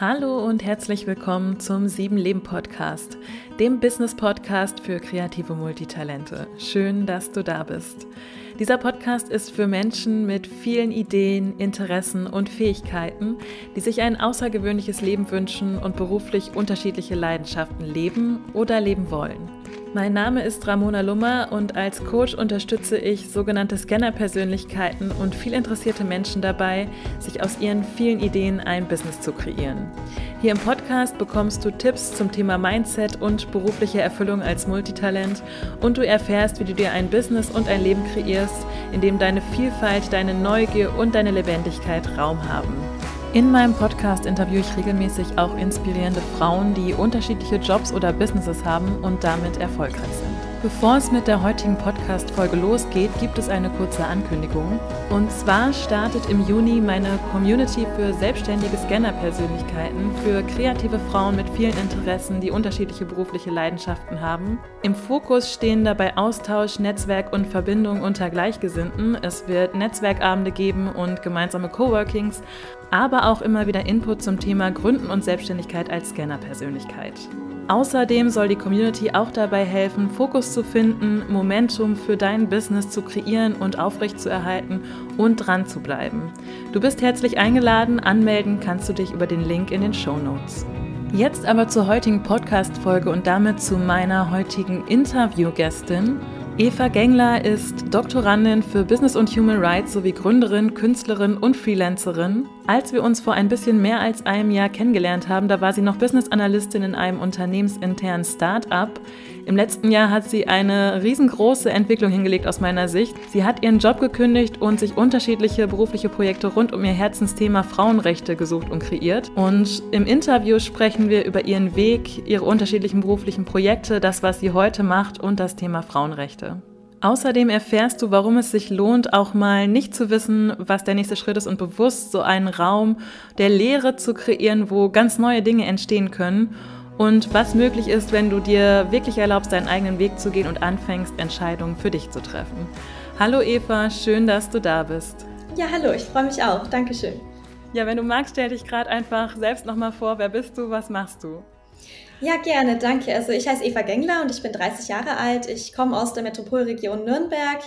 Hallo und herzlich willkommen zum Sieben Leben Podcast, dem Business Podcast für kreative Multitalente. Schön, dass du da bist. Dieser Podcast ist für Menschen mit vielen Ideen, Interessen und Fähigkeiten, die sich ein außergewöhnliches Leben wünschen und beruflich unterschiedliche Leidenschaften leben oder leben wollen. Mein Name ist Ramona Lummer und als Coach unterstütze ich sogenannte Scanner-Persönlichkeiten und viel interessierte Menschen dabei, sich aus ihren vielen Ideen ein Business zu kreieren. Hier im Podcast bekommst du Tipps zum Thema Mindset und berufliche Erfüllung als Multitalent und du erfährst, wie du dir ein Business und ein Leben kreierst, in dem deine Vielfalt, deine Neugier und deine Lebendigkeit Raum haben. In meinem Podcast interviewe ich regelmäßig auch inspirierende Frauen, die unterschiedliche Jobs oder Businesses haben und damit erfolgreich sind. Bevor es mit der heutigen Podcast-Folge losgeht, gibt es eine kurze Ankündigung. Und zwar startet im Juni meine Community für selbstständige Scanner-Persönlichkeiten für kreative Frauen mit vielen Interessen, die unterschiedliche berufliche Leidenschaften haben. Im Fokus stehen dabei Austausch, Netzwerk und Verbindung unter Gleichgesinnten. Es wird Netzwerkabende geben und gemeinsame Coworkings, aber auch immer wieder Input zum Thema Gründen und Selbstständigkeit als Scanner-Persönlichkeit. Außerdem soll die Community auch dabei helfen, Fokus zu finden, Momentum für dein Business zu kreieren und aufrechtzuerhalten und dran zu bleiben. Du bist herzlich eingeladen, anmelden kannst du dich über den Link in den Show Notes. Jetzt aber zur heutigen Podcast-Folge und damit zu meiner heutigen Interviewgästin. Eva Gengler ist Doktorandin für Business und Human Rights sowie Gründerin, Künstlerin und Freelancerin. Als wir uns vor ein bisschen mehr als einem Jahr kennengelernt haben, da war sie noch Business Analystin in einem unternehmensinternen Start-up. Im letzten Jahr hat sie eine riesengroße Entwicklung hingelegt aus meiner Sicht. Sie hat ihren Job gekündigt und sich unterschiedliche berufliche Projekte rund um ihr Herzensthema Frauenrechte gesucht und kreiert. Und im Interview sprechen wir über ihren Weg, ihre unterschiedlichen beruflichen Projekte, das, was sie heute macht und das Thema Frauenrechte. Außerdem erfährst du, warum es sich lohnt, auch mal nicht zu wissen, was der nächste Schritt ist und bewusst so einen Raum der Lehre zu kreieren, wo ganz neue Dinge entstehen können und was möglich ist, wenn du dir wirklich erlaubst, deinen eigenen Weg zu gehen und anfängst, Entscheidungen für dich zu treffen. Hallo Eva, schön, dass du da bist. Ja, hallo, ich freue mich auch. Dankeschön. Ja, wenn du magst, stell dich gerade einfach selbst nochmal vor. Wer bist du? Was machst du? Ja, gerne, danke. Also ich heiße Eva Gengler und ich bin 30 Jahre alt. Ich komme aus der Metropolregion Nürnberg.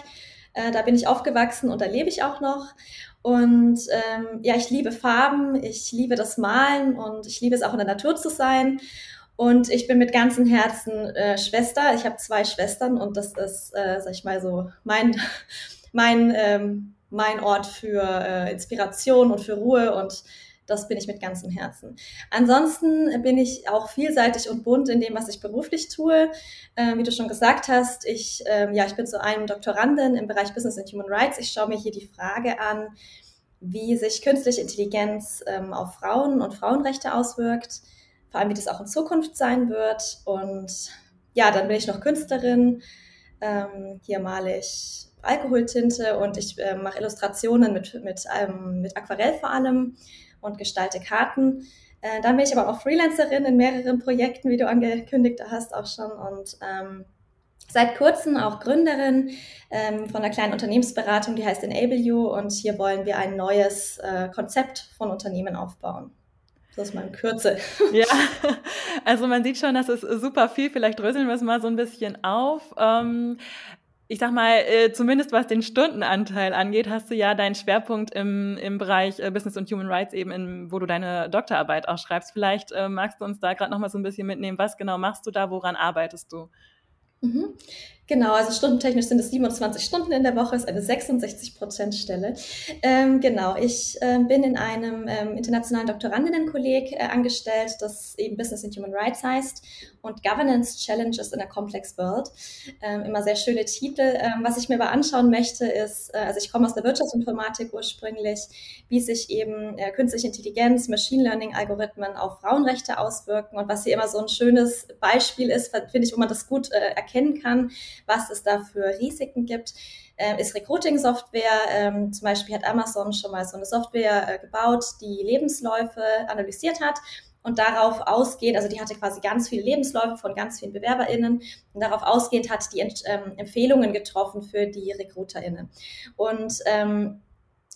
Äh, da bin ich aufgewachsen und da lebe ich auch noch. Und ähm, ja, ich liebe Farben, ich liebe das Malen und ich liebe es auch in der Natur zu sein. Und ich bin mit ganzem Herzen äh, Schwester. Ich habe zwei Schwestern und das ist, äh, sag ich mal so, mein, mein, ähm, mein Ort für äh, Inspiration und für Ruhe und das bin ich mit ganzem Herzen. Ansonsten bin ich auch vielseitig und bunt in dem, was ich beruflich tue. Ähm, wie du schon gesagt hast, ich, ähm, ja, ich bin zu einem Doktorandin im Bereich Business and Human Rights. Ich schaue mir hier die Frage an, wie sich künstliche Intelligenz ähm, auf Frauen und Frauenrechte auswirkt vor allem wie das auch in Zukunft sein wird. Und ja, dann bin ich noch Künstlerin. Ähm, hier male ich Alkoholtinte und ich äh, mache Illustrationen mit, mit, ähm, mit Aquarell vor allem und gestalte Karten. Äh, dann bin ich aber auch Freelancerin in mehreren Projekten, wie du angekündigt hast, auch schon. Und ähm, seit kurzem auch Gründerin ähm, von einer kleinen Unternehmensberatung, die heißt Enable You. Und hier wollen wir ein neues äh, Konzept von Unternehmen aufbauen. Das ist mal in Kürze. Ja, also man sieht schon, das ist super viel. Vielleicht dröseln wir es mal so ein bisschen auf. Ähm, ich sag mal, äh, zumindest was den Stundenanteil angeht, hast du ja deinen Schwerpunkt im, im Bereich äh, Business und Human Rights eben, in, wo du deine Doktorarbeit auch schreibst. Vielleicht äh, magst du uns da gerade noch mal so ein bisschen mitnehmen. Was genau machst du da? Woran arbeitest du? Mhm. Genau, also stundentechnisch sind es 27 Stunden in der Woche, ist eine 66-Prozent-Stelle. Ähm, genau, ich äh, bin in einem ähm, internationalen Doktorandinnenkolleg äh, angestellt, das eben Business and Human Rights heißt und Governance Challenges in a Complex World. Ähm, immer sehr schöne Titel. Ähm, was ich mir aber anschauen möchte, ist, äh, also ich komme aus der Wirtschaftsinformatik ursprünglich, wie sich eben äh, künstliche Intelligenz, Machine Learning Algorithmen auf Frauenrechte auswirken und was hier immer so ein schönes Beispiel ist, finde ich, wo man das gut äh, erkennen kann was es da für Risiken gibt, äh, ist Recruiting-Software. Ähm, zum Beispiel hat Amazon schon mal so eine Software äh, gebaut, die Lebensläufe analysiert hat und darauf ausgeht, also die hatte quasi ganz viele Lebensläufe von ganz vielen BewerberInnen und darauf ausgehend hat die ähm, Empfehlungen getroffen für die RecruiterInnen. Und ähm,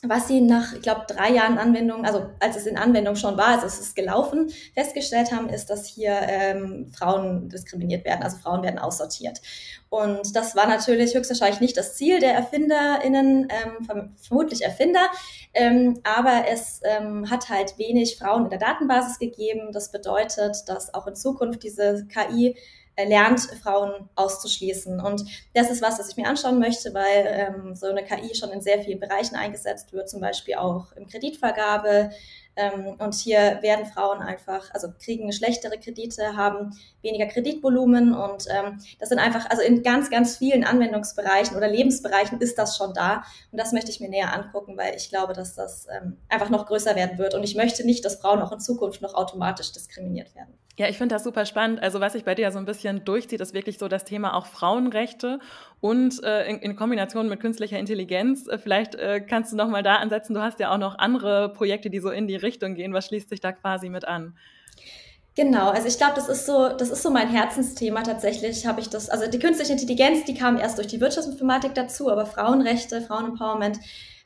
was sie nach, ich glaube, drei Jahren Anwendung, also als es in Anwendung schon war, also es ist gelaufen, festgestellt haben, ist, dass hier ähm, Frauen diskriminiert werden, also Frauen werden aussortiert. Und das war natürlich höchstwahrscheinlich nicht das Ziel der ErfinderInnen, ähm, vermutlich Erfinder, ähm, aber es ähm, hat halt wenig Frauen in der Datenbasis gegeben. Das bedeutet, dass auch in Zukunft diese KI lernt, Frauen auszuschließen. Und das ist was, was ich mir anschauen möchte, weil ähm, so eine KI schon in sehr vielen Bereichen eingesetzt wird, zum Beispiel auch im Kreditvergabe, ähm, und hier werden Frauen einfach, also kriegen schlechtere Kredite, haben weniger Kreditvolumen und ähm, das sind einfach, also in ganz, ganz vielen Anwendungsbereichen oder Lebensbereichen ist das schon da. Und das möchte ich mir näher angucken, weil ich glaube, dass das ähm, einfach noch größer werden wird. Und ich möchte nicht, dass Frauen auch in Zukunft noch automatisch diskriminiert werden. Ja, ich finde das super spannend. Also was sich bei dir so ein bisschen durchzieht, ist wirklich so das Thema auch Frauenrechte und äh, in, in, Kombination mit künstlicher Intelligenz. Äh, vielleicht äh, kannst du noch mal da ansetzen. Du hast ja auch noch andere Projekte, die so in die Richtung gehen. Was schließt sich da quasi mit an? Genau, also ich glaube, das ist so, das ist so mein Herzensthema tatsächlich. Habe ich das, also die künstliche Intelligenz, die kam erst durch die Wirtschaftsinformatik dazu, aber Frauenrechte, Frauenempowerment,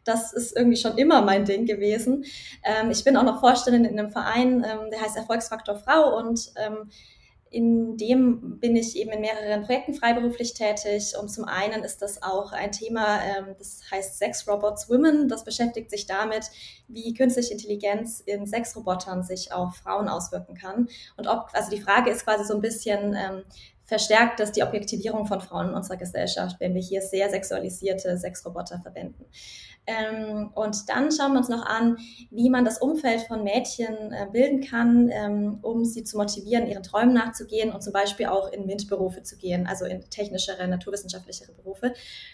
das ist irgendwie schon immer mein Ding gewesen. Ähm, ich bin auch noch Vorständin in einem Verein, ähm, der heißt Erfolgsfaktor Frau und ähm, in dem bin ich eben in mehreren Projekten freiberuflich tätig und zum einen ist das auch ein Thema, ähm, das heißt Sex Robots Women. Das beschäftigt sich damit, wie künstliche Intelligenz in Sexrobotern sich auf Frauen auswirken kann. Und ob, also die Frage ist quasi so ein bisschen, ähm, verstärkt das die Objektivierung von Frauen in unserer Gesellschaft, wenn wir hier sehr sexualisierte Sexroboter verwenden. Ähm, und dann schauen wir uns noch an, wie man das Umfeld von Mädchen äh, bilden kann, ähm, um sie zu motivieren, ihren Träumen nachzugehen und zum Beispiel auch in MINT-Berufe zu gehen, also in technischere, naturwissenschaftlichere Berufe.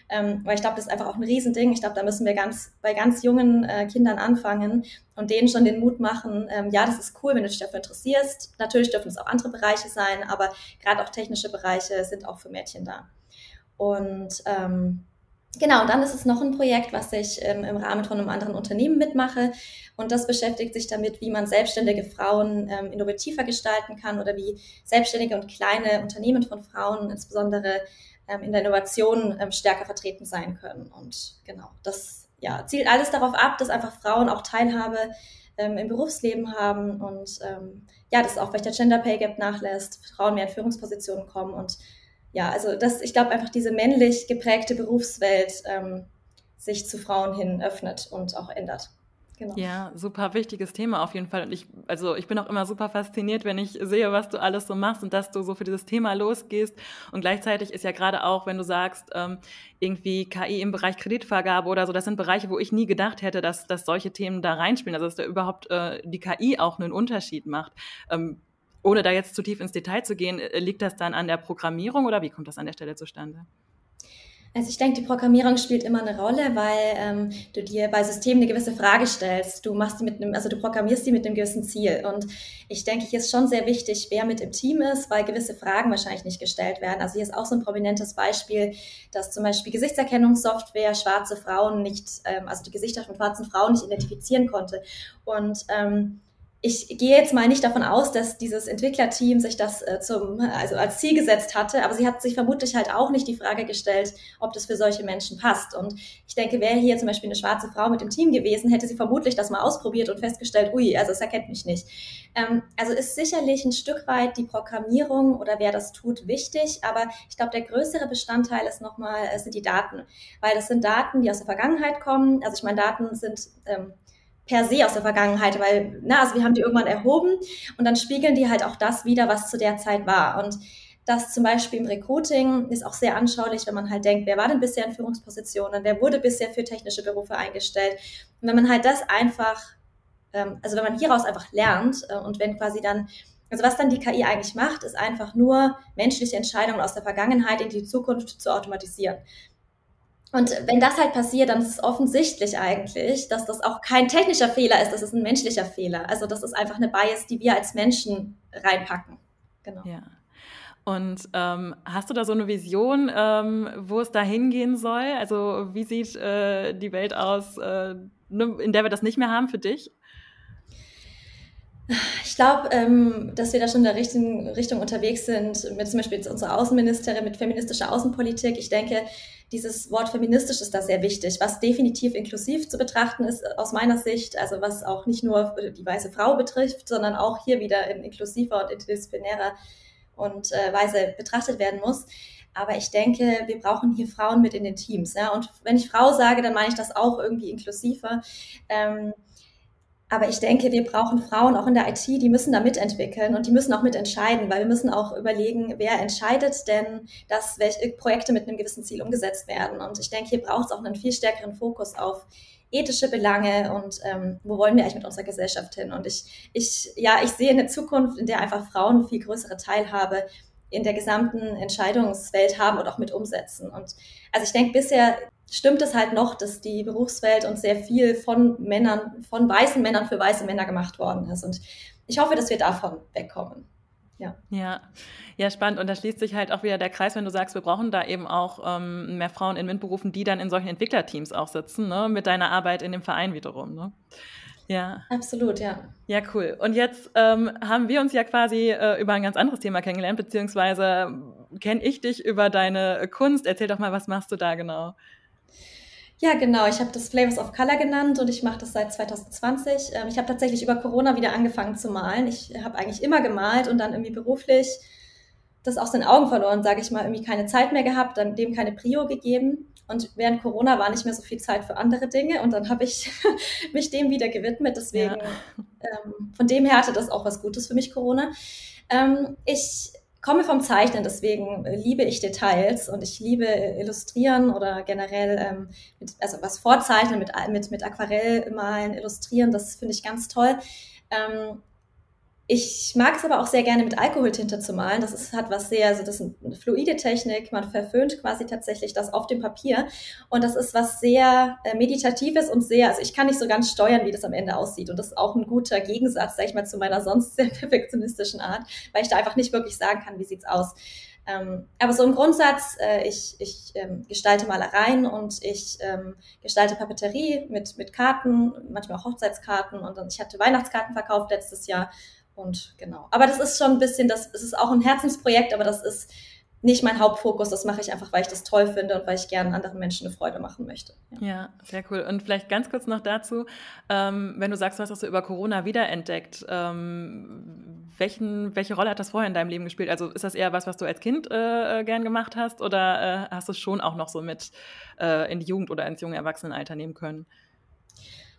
Ähm, weil ich glaube, das ist einfach auch ein Riesending. Ich glaube, da müssen wir ganz bei ganz jungen äh, Kindern anfangen und denen schon den Mut machen, ähm, ja, das ist cool, wenn du dich dafür interessierst. Natürlich dürfen es auch andere Bereiche sein, aber gerade auch technische Bereiche sind auch für Mädchen da. Und ähm, Genau, dann ist es noch ein Projekt, was ich ähm, im Rahmen von einem anderen Unternehmen mitmache. Und das beschäftigt sich damit, wie man selbstständige Frauen ähm, innovativer gestalten kann oder wie selbstständige und kleine Unternehmen von Frauen insbesondere ähm, in der Innovation ähm, stärker vertreten sein können. Und genau, das ja, zielt alles darauf ab, dass einfach Frauen auch Teilhabe ähm, im Berufsleben haben und ähm, ja, dass auch vielleicht der Gender Pay Gap nachlässt, Frauen mehr in Führungspositionen kommen und ja, also das, ich glaube einfach diese männlich geprägte Berufswelt ähm, sich zu Frauen hin öffnet und auch ändert. Genau. Ja, super wichtiges Thema auf jeden Fall. Und ich, also ich bin auch immer super fasziniert, wenn ich sehe, was du alles so machst und dass du so für dieses Thema losgehst. Und gleichzeitig ist ja gerade auch, wenn du sagst, ähm, irgendwie KI im Bereich Kreditvergabe oder so, das sind Bereiche, wo ich nie gedacht hätte, dass, dass solche Themen da reinspielen. Also dass da überhaupt äh, die KI auch einen Unterschied macht. Ähm, ohne da jetzt zu tief ins Detail zu gehen, äh, liegt das dann an der Programmierung oder wie kommt das an der Stelle zustande? Also ich denke, die Programmierung spielt immer eine Rolle, weil ähm, du dir bei Systemen eine gewisse Frage stellst. Du machst die mit einem, also du programmierst die mit einem gewissen Ziel. Und ich denke, hier ist schon sehr wichtig, wer mit im Team ist, weil gewisse Fragen wahrscheinlich nicht gestellt werden. Also hier ist auch so ein prominentes Beispiel, dass zum Beispiel Gesichtserkennungssoftware schwarze Frauen nicht, ähm, also die Gesichter von schwarzen Frauen nicht identifizieren konnte. Und ähm, ich gehe jetzt mal nicht davon aus, dass dieses Entwicklerteam sich das äh, zum, also als Ziel gesetzt hatte, aber sie hat sich vermutlich halt auch nicht die Frage gestellt, ob das für solche Menschen passt. Und ich denke, wäre hier zum Beispiel eine schwarze Frau mit dem Team gewesen, hätte sie vermutlich das mal ausprobiert und festgestellt, ui, also es erkennt mich nicht. Ähm, also ist sicherlich ein Stück weit die Programmierung oder wer das tut wichtig, aber ich glaube, der größere Bestandteil ist nochmal, äh, sind die Daten, weil das sind Daten, die aus der Vergangenheit kommen. Also ich meine, Daten sind ähm, per se aus der Vergangenheit, weil, na, also wir haben die irgendwann erhoben und dann spiegeln die halt auch das wieder, was zu der Zeit war. Und das zum Beispiel im Recruiting ist auch sehr anschaulich, wenn man halt denkt, wer war denn bisher in Führungspositionen, wer wurde bisher für technische Berufe eingestellt. Und wenn man halt das einfach, ähm, also wenn man hieraus einfach lernt äh, und wenn quasi dann, also was dann die KI eigentlich macht, ist einfach nur menschliche Entscheidungen aus der Vergangenheit in die Zukunft zu automatisieren. Und wenn das halt passiert, dann ist es offensichtlich eigentlich, dass das auch kein technischer Fehler ist, das ist ein menschlicher Fehler. Also das ist einfach eine Bias, die wir als Menschen reinpacken. Genau. Ja. Und ähm, hast du da so eine Vision, ähm, wo es da hingehen soll? Also wie sieht äh, die Welt aus, äh, ne, in der wir das nicht mehr haben für dich? Ich glaube, ähm, dass wir da schon in der richtigen Richtung unterwegs sind, mit zum Beispiel unserer Außenministerin, mit feministischer Außenpolitik. Ich denke, dieses Wort feministisch ist da sehr wichtig, was definitiv inklusiv zu betrachten ist aus meiner Sicht, also was auch nicht nur die weiße Frau betrifft, sondern auch hier wieder in inklusiver und interdisziplinärer und äh, Weise betrachtet werden muss. Aber ich denke, wir brauchen hier Frauen mit in den Teams. Ja? Und wenn ich Frau sage, dann meine ich das auch irgendwie inklusiver. Ähm, aber ich denke, wir brauchen Frauen auch in der IT, die müssen da mitentwickeln und die müssen auch mitentscheiden, weil wir müssen auch überlegen, wer entscheidet denn, dass welche Projekte mit einem gewissen Ziel umgesetzt werden. Und ich denke, hier braucht es auch einen viel stärkeren Fokus auf ethische Belange und ähm, wo wollen wir eigentlich mit unserer Gesellschaft hin? Und ich, ich, ja, ich sehe eine Zukunft, in der einfach Frauen viel größere Teilhabe in der gesamten Entscheidungswelt haben und auch mit umsetzen. Und also ich denke, bisher stimmt es halt noch, dass die Berufswelt uns sehr viel von Männern, von weißen Männern für weiße Männer gemacht worden ist. Und ich hoffe, dass wir davon wegkommen. Ja. ja. ja, spannend. Und da schließt sich halt auch wieder der Kreis, wenn du sagst, wir brauchen da eben auch ähm, mehr Frauen in MINT-Berufen, die dann in solchen Entwicklerteams auch sitzen, ne? mit deiner Arbeit in dem Verein wiederum. Ne? Ja. Absolut, ja. Ja, cool. Und jetzt ähm, haben wir uns ja quasi äh, über ein ganz anderes Thema kennengelernt, beziehungsweise kenne ich dich über deine Kunst. Erzähl doch mal, was machst du da genau? Ja, genau. Ich habe das Flavors of Color genannt und ich mache das seit 2020. Ähm, ich habe tatsächlich über Corona wieder angefangen zu malen. Ich habe eigentlich immer gemalt und dann irgendwie beruflich das aus den Augen verloren, sage ich mal, irgendwie keine Zeit mehr gehabt, dann dem keine Prio gegeben. Und während Corona war nicht mehr so viel Zeit für andere Dinge und dann habe ich mich dem wieder gewidmet. Deswegen, ja. ähm, von dem her hatte das auch was Gutes für mich, Corona. Ähm, ich komme vom Zeichnen, deswegen äh, liebe ich Details und ich liebe Illustrieren oder generell ähm, mit, also was vorzeichnen, mit, mit, mit Aquarell malen, illustrieren, das finde ich ganz toll. Ähm, ich mag es aber auch sehr gerne mit Alkoholtinte zu malen. Das ist, hat was sehr, also das ist eine fluide Technik. Man verföhnt quasi tatsächlich das auf dem Papier. Und das ist was sehr äh, meditatives und sehr, also ich kann nicht so ganz steuern, wie das am Ende aussieht. Und das ist auch ein guter Gegensatz, sag ich mal, zu meiner sonst sehr perfektionistischen Art, weil ich da einfach nicht wirklich sagen kann, wie sieht's aus. Ähm, aber so im Grundsatz, äh, ich, ich ähm, gestalte Malereien und ich ähm, gestalte Papeterie mit, mit Karten, manchmal auch Hochzeitskarten. Und dann, ich hatte Weihnachtskarten verkauft letztes Jahr und genau. Aber das ist schon ein bisschen, das, es ist auch ein Herzensprojekt, aber das ist nicht mein Hauptfokus. Das mache ich einfach, weil ich das toll finde und weil ich gerne anderen Menschen eine Freude machen möchte. Ja, ja sehr cool. Und vielleicht ganz kurz noch dazu, ähm, wenn du sagst, du hast das so über Corona wiederentdeckt, ähm, welchen, welche Rolle hat das vorher in deinem Leben gespielt? Also ist das eher was, was du als Kind äh, gern gemacht hast oder äh, hast du es schon auch noch so mit äh, in die Jugend oder ins junge Erwachsenenalter nehmen können?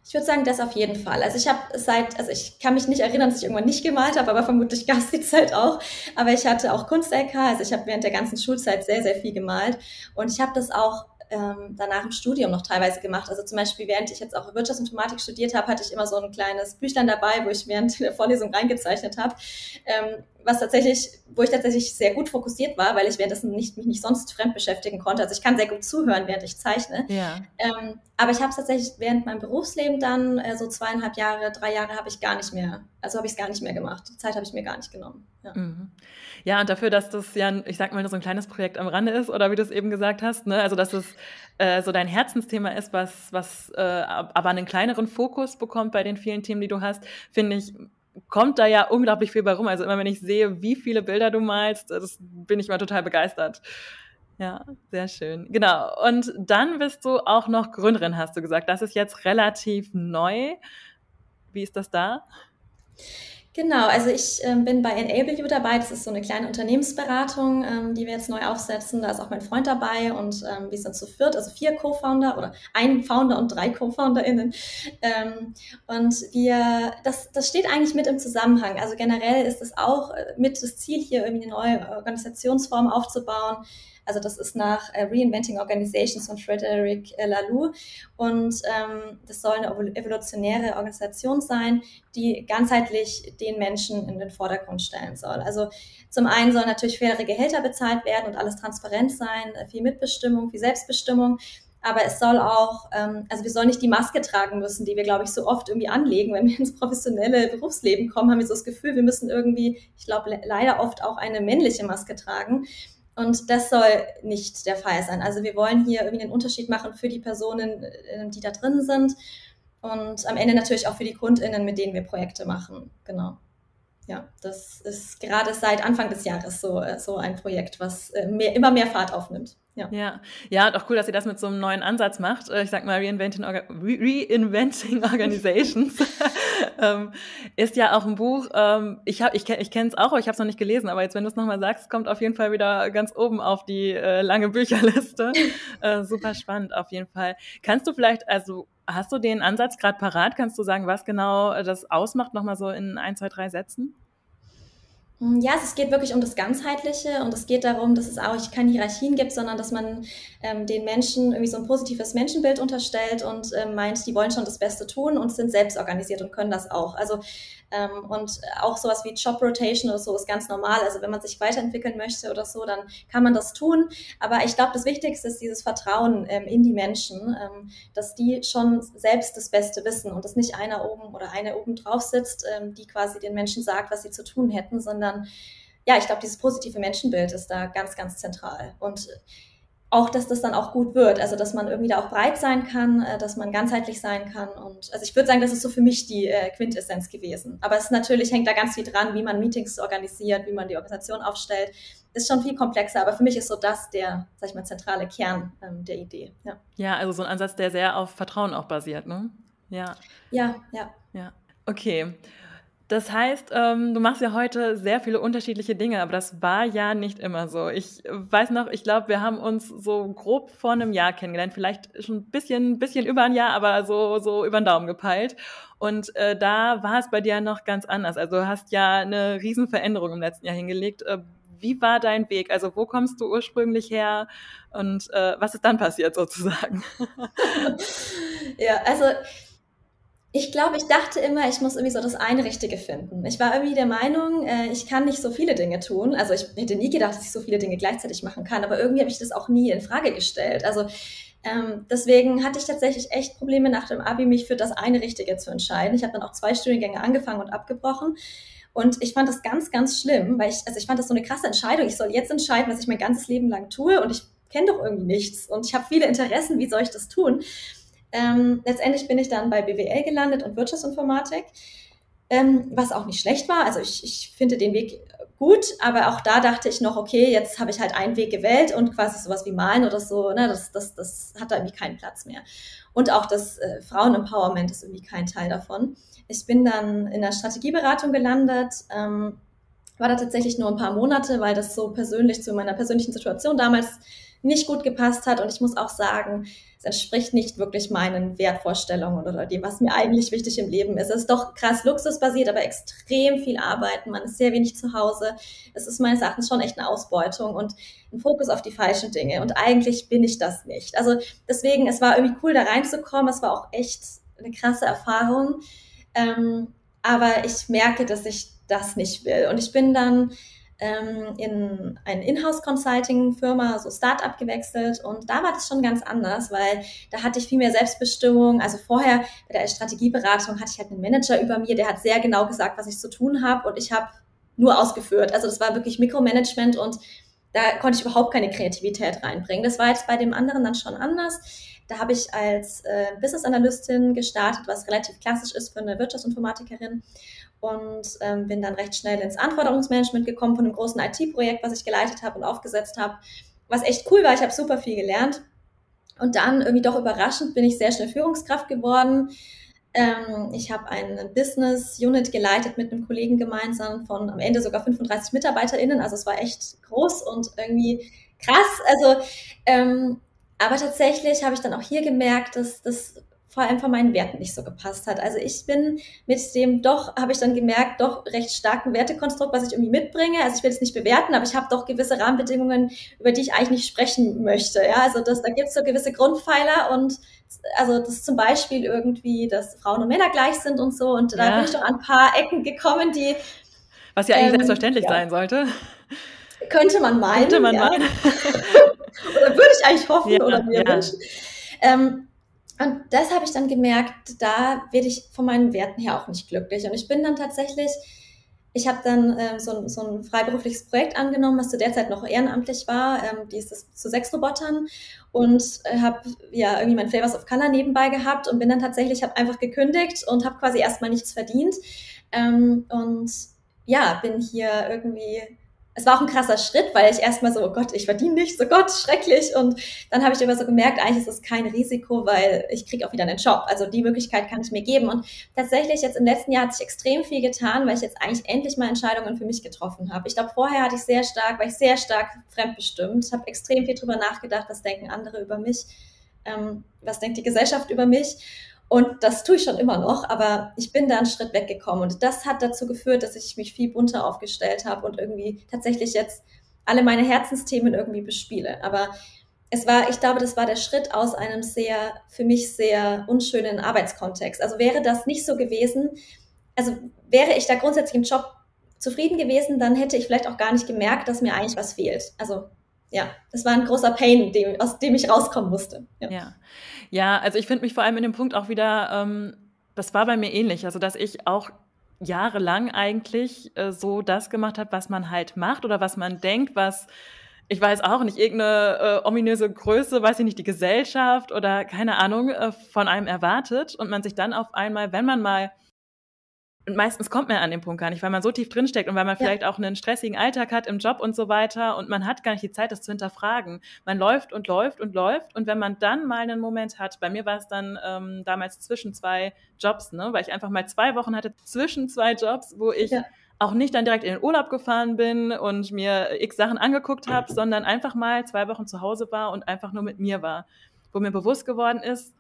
Ich würde sagen, das auf jeden Fall. Also ich habe seit, also ich kann mich nicht erinnern, dass ich irgendwann nicht gemalt habe, aber vermutlich gab es die Zeit auch. Aber ich hatte auch Kunst-LK, also ich habe während der ganzen Schulzeit sehr, sehr viel gemalt. Und ich habe das auch ähm, danach im Studium noch teilweise gemacht. Also zum Beispiel, während ich jetzt auch Wirtschaftsinformatik studiert habe, hatte ich immer so ein kleines Büchlein dabei, wo ich während der Vorlesung reingezeichnet habe. Ähm, was tatsächlich, wo ich tatsächlich sehr gut fokussiert war, weil ich währenddessen nicht, mich nicht sonst fremd beschäftigen konnte. Also ich kann sehr gut zuhören, während ich zeichne. Ja. Ähm, aber ich habe es tatsächlich während meinem Berufsleben dann, äh, so zweieinhalb Jahre, drei Jahre habe ich gar nicht mehr, also habe ich es gar nicht mehr gemacht. Die Zeit habe ich mir gar nicht genommen. Ja. Mhm. ja, und dafür, dass das ja, ich sag mal, nur so ein kleines Projekt am Rande ist, oder wie du es eben gesagt hast, ne? also dass es äh, so dein Herzensthema ist, was, was äh, aber einen kleineren Fokus bekommt bei den vielen Themen, die du hast, finde ich, kommt da ja unglaublich viel bei rum. Also immer wenn ich sehe, wie viele Bilder du malst, das bin ich mal total begeistert. Ja, sehr schön. Genau. Und dann bist du auch noch Gründerin, hast du gesagt. Das ist jetzt relativ neu. Wie ist das da? Genau, also ich ähm, bin bei Enable You dabei. Das ist so eine kleine Unternehmensberatung, ähm, die wir jetzt neu aufsetzen. Da ist auch mein Freund dabei und ähm, wir sind zu viert, also vier Co-Founder oder ein Founder und drei Co-FounderInnen. Ähm, und wir, das, das steht eigentlich mit im Zusammenhang. Also generell ist es auch äh, mit das Ziel, hier irgendwie eine neue Organisationsform aufzubauen also das ist nach äh, Reinventing Organizations von Frederic äh, Laloux. Und ähm, das soll eine evolutionäre Organisation sein, die ganzheitlich den Menschen in den Vordergrund stellen soll. Also zum einen sollen natürlich faire Gehälter bezahlt werden und alles transparent sein, äh, viel Mitbestimmung, viel Selbstbestimmung aber es soll auch, ähm, also wir sollen nicht die Maske tragen müssen, die wir, glaube ich, so oft irgendwie anlegen. Wenn wir ins professionelle Berufsleben kommen, haben wir so das Gefühl, wir müssen irgendwie, ich glaube, le leider oft auch eine männliche Maske tragen. Und das soll nicht der Fall sein. Also wir wollen hier irgendwie einen Unterschied machen für die Personen, äh, die da drin sind. und am Ende natürlich auch für die KundInnen, mit denen wir Projekte machen. Genau. Ja, das ist gerade seit Anfang des Jahres so, äh, so ein Projekt, was äh, mehr, immer mehr Fahrt aufnimmt. Ja. ja, ja, auch cool, dass ihr das mit so einem neuen Ansatz macht. Äh, ich sag mal, Reinventing, Reinventing Organizations ähm, ist ja auch ein Buch. Ähm, ich hab, ich, ich kenne es auch, aber ich habe es noch nicht gelesen. Aber jetzt, wenn du es nochmal sagst, kommt auf jeden Fall wieder ganz oben auf die äh, lange Bücherliste. äh, super spannend auf jeden Fall. Kannst du vielleicht, also hast du den Ansatz gerade parat? Kannst du sagen, was genau das ausmacht? Nochmal so in ein, zwei, drei Sätzen? Hm, ja, es geht wirklich um das Ganzheitliche und es geht darum, dass es auch keine Hierarchien gibt, sondern dass man ähm, den Menschen irgendwie so ein positives Menschenbild unterstellt und ähm, meint, die wollen schon das Beste tun und sind selbst organisiert und können das auch. Also ähm, und auch sowas wie Job Rotation oder so ist ganz normal. Also wenn man sich weiterentwickeln möchte oder so, dann kann man das tun. Aber ich glaube, das Wichtigste ist dieses Vertrauen ähm, in die Menschen, ähm, dass die schon selbst das Beste wissen und dass nicht einer oben oder eine oben drauf sitzt, ähm, die quasi den Menschen sagt, was sie zu tun hätten, sondern ja, ich glaube, dieses positive Menschenbild ist da ganz, ganz zentral. Und auch, dass das dann auch gut wird. Also, dass man irgendwie da auch breit sein kann, äh, dass man ganzheitlich sein kann. Und also ich würde sagen, das ist so für mich die äh, Quintessenz gewesen. Aber es natürlich hängt da ganz viel dran, wie man Meetings organisiert, wie man die Organisation aufstellt. Ist schon viel komplexer, aber für mich ist so das der, sag ich mal, zentrale Kern ähm, der Idee. Ja. ja, also so ein Ansatz, der sehr auf Vertrauen auch basiert, ne? Ja. Ja, ja. Ja. Okay. Das heißt, ähm, du machst ja heute sehr viele unterschiedliche Dinge, aber das war ja nicht immer so. Ich weiß noch, ich glaube, wir haben uns so grob vor einem Jahr kennengelernt, vielleicht schon ein bisschen, bisschen über ein Jahr, aber so, so über den Daumen gepeilt. Und äh, da war es bei dir noch ganz anders. Also du hast ja eine Riesenveränderung im letzten Jahr hingelegt. Äh, wie war dein Weg? Also wo kommst du ursprünglich her und äh, was ist dann passiert sozusagen? ja, also ich glaube, ich dachte immer, ich muss irgendwie so das eine Richtige finden. Ich war irgendwie der Meinung, äh, ich kann nicht so viele Dinge tun. Also ich hätte nie gedacht, dass ich so viele Dinge gleichzeitig machen kann, aber irgendwie habe ich das auch nie in Frage gestellt. Also ähm, deswegen hatte ich tatsächlich echt Probleme nach dem Abi, mich für das eine Richtige zu entscheiden. Ich habe dann auch zwei Studiengänge angefangen und abgebrochen. Und ich fand das ganz, ganz schlimm, weil ich, also ich fand das so eine krasse Entscheidung. Ich soll jetzt entscheiden, was ich mein ganzes Leben lang tue und ich kenne doch irgendwie nichts und ich habe viele Interessen, wie soll ich das tun? Ähm, letztendlich bin ich dann bei BWL gelandet und Wirtschaftsinformatik, ähm, was auch nicht schlecht war. Also ich, ich finde den Weg gut, aber auch da dachte ich noch, okay, jetzt habe ich halt einen Weg gewählt und quasi sowas wie Malen oder so, ne, das, das, das hat da irgendwie keinen Platz mehr. Und auch das äh, Frauen-Empowerment ist irgendwie kein Teil davon. Ich bin dann in der Strategieberatung gelandet, ähm, war da tatsächlich nur ein paar Monate, weil das so persönlich zu meiner persönlichen Situation damals nicht gut gepasst hat. Und ich muss auch sagen, es entspricht nicht wirklich meinen Wertvorstellungen oder dem, was mir eigentlich wichtig im Leben ist. Es ist doch krass luxusbasiert, aber extrem viel Arbeiten. Man ist sehr wenig zu Hause. Es ist meines Erachtens schon echt eine Ausbeutung und ein Fokus auf die falschen Dinge. Und eigentlich bin ich das nicht. Also deswegen, es war irgendwie cool, da reinzukommen. Es war auch echt eine krasse Erfahrung. Ähm, aber ich merke, dass ich das nicht will. Und ich bin dann ähm, in eine Inhouse-Consulting-Firma, also Startup gewechselt und da war das schon ganz anders, weil da hatte ich viel mehr Selbstbestimmung. Also vorher bei der Strategieberatung hatte ich halt einen Manager über mir, der hat sehr genau gesagt, was ich zu tun habe und ich habe nur ausgeführt. Also das war wirklich Mikromanagement und da konnte ich überhaupt keine Kreativität reinbringen. Das war jetzt bei dem anderen dann schon anders. Da habe ich als äh, Business Analystin gestartet, was relativ klassisch ist für eine Wirtschaftsinformatikerin und ähm, bin dann recht schnell ins Anforderungsmanagement gekommen von einem großen IT-Projekt, was ich geleitet habe und aufgesetzt habe, was echt cool war. Ich habe super viel gelernt. Und dann irgendwie doch überraschend bin ich sehr schnell Führungskraft geworden. Ähm, ich habe eine Business Unit geleitet mit einem Kollegen gemeinsam von am Ende sogar 35 MitarbeiterInnen. Also es war echt groß und irgendwie krass. Also, ähm, aber tatsächlich habe ich dann auch hier gemerkt, dass das vor allem von meinen Werten nicht so gepasst hat. Also ich bin mit dem doch, habe ich dann gemerkt, doch recht starken Wertekonstrukt, was ich irgendwie mitbringe. Also ich will es nicht bewerten, aber ich habe doch gewisse Rahmenbedingungen, über die ich eigentlich nicht sprechen möchte. Ja, also das, da gibt es so gewisse Grundpfeiler und also das zum Beispiel irgendwie, dass Frauen und Männer gleich sind und so. Und da bin ich doch an ein paar Ecken gekommen, die was ja eigentlich ähm, selbstverständlich ja. sein sollte. Könnte man meinen. Könnte man ja. meinen. oder würde ich eigentlich hoffen ja, oder mir wünschen. Ähm, und das habe ich dann gemerkt, da werde ich von meinen Werten her auch nicht glücklich. Und ich bin dann tatsächlich ich habe dann ähm, so, so, ein freiberufliches Projekt angenommen, was zu der Zeit noch ehrenamtlich war, ähm, dieses zu sechs Robotern und äh, habe ja irgendwie mein Flavors of Color nebenbei gehabt und bin dann tatsächlich, habe einfach gekündigt und habe quasi erstmal nichts verdient ähm, und ja, bin hier irgendwie es war auch ein krasser Schritt, weil ich erstmal so, oh Gott, ich verdiene nichts, oh Gott, schrecklich. Und dann habe ich immer so gemerkt, eigentlich ist es kein Risiko, weil ich kriege auch wieder einen Job. Also die Möglichkeit kann ich mir geben. Und tatsächlich jetzt im letzten Jahr hat sich extrem viel getan, weil ich jetzt eigentlich endlich mal Entscheidungen für mich getroffen habe. Ich glaube, vorher hatte ich sehr stark, war ich sehr stark fremdbestimmt, habe extrem viel drüber nachgedacht, was denken andere über mich, ähm, was denkt die Gesellschaft über mich. Und das tue ich schon immer noch, aber ich bin da einen Schritt weggekommen. Und das hat dazu geführt, dass ich mich viel bunter aufgestellt habe und irgendwie tatsächlich jetzt alle meine Herzensthemen irgendwie bespiele. Aber es war, ich glaube, das war der Schritt aus einem sehr, für mich sehr unschönen Arbeitskontext. Also wäre das nicht so gewesen, also wäre ich da grundsätzlich im Job zufrieden gewesen, dann hätte ich vielleicht auch gar nicht gemerkt, dass mir eigentlich was fehlt. Also ja, das war ein großer Pain, dem, aus dem ich rauskommen musste. Ja, ja. ja also ich finde mich vor allem in dem Punkt auch wieder, ähm, das war bei mir ähnlich, also dass ich auch jahrelang eigentlich äh, so das gemacht habe, was man halt macht oder was man denkt, was ich weiß auch nicht, irgendeine äh, ominöse Größe, weiß ich nicht, die Gesellschaft oder keine Ahnung, äh, von einem erwartet und man sich dann auf einmal, wenn man mal und meistens kommt man an den Punkt gar nicht, weil man so tief drinsteckt und weil man ja. vielleicht auch einen stressigen Alltag hat im Job und so weiter und man hat gar nicht die Zeit, das zu hinterfragen. Man läuft und läuft und läuft und wenn man dann mal einen Moment hat, bei mir war es dann ähm, damals zwischen zwei Jobs, ne, weil ich einfach mal zwei Wochen hatte zwischen zwei Jobs, wo ich ja. auch nicht dann direkt in den Urlaub gefahren bin und mir x Sachen angeguckt habe, sondern einfach mal zwei Wochen zu Hause war und einfach nur mit mir war, wo mir bewusst geworden ist,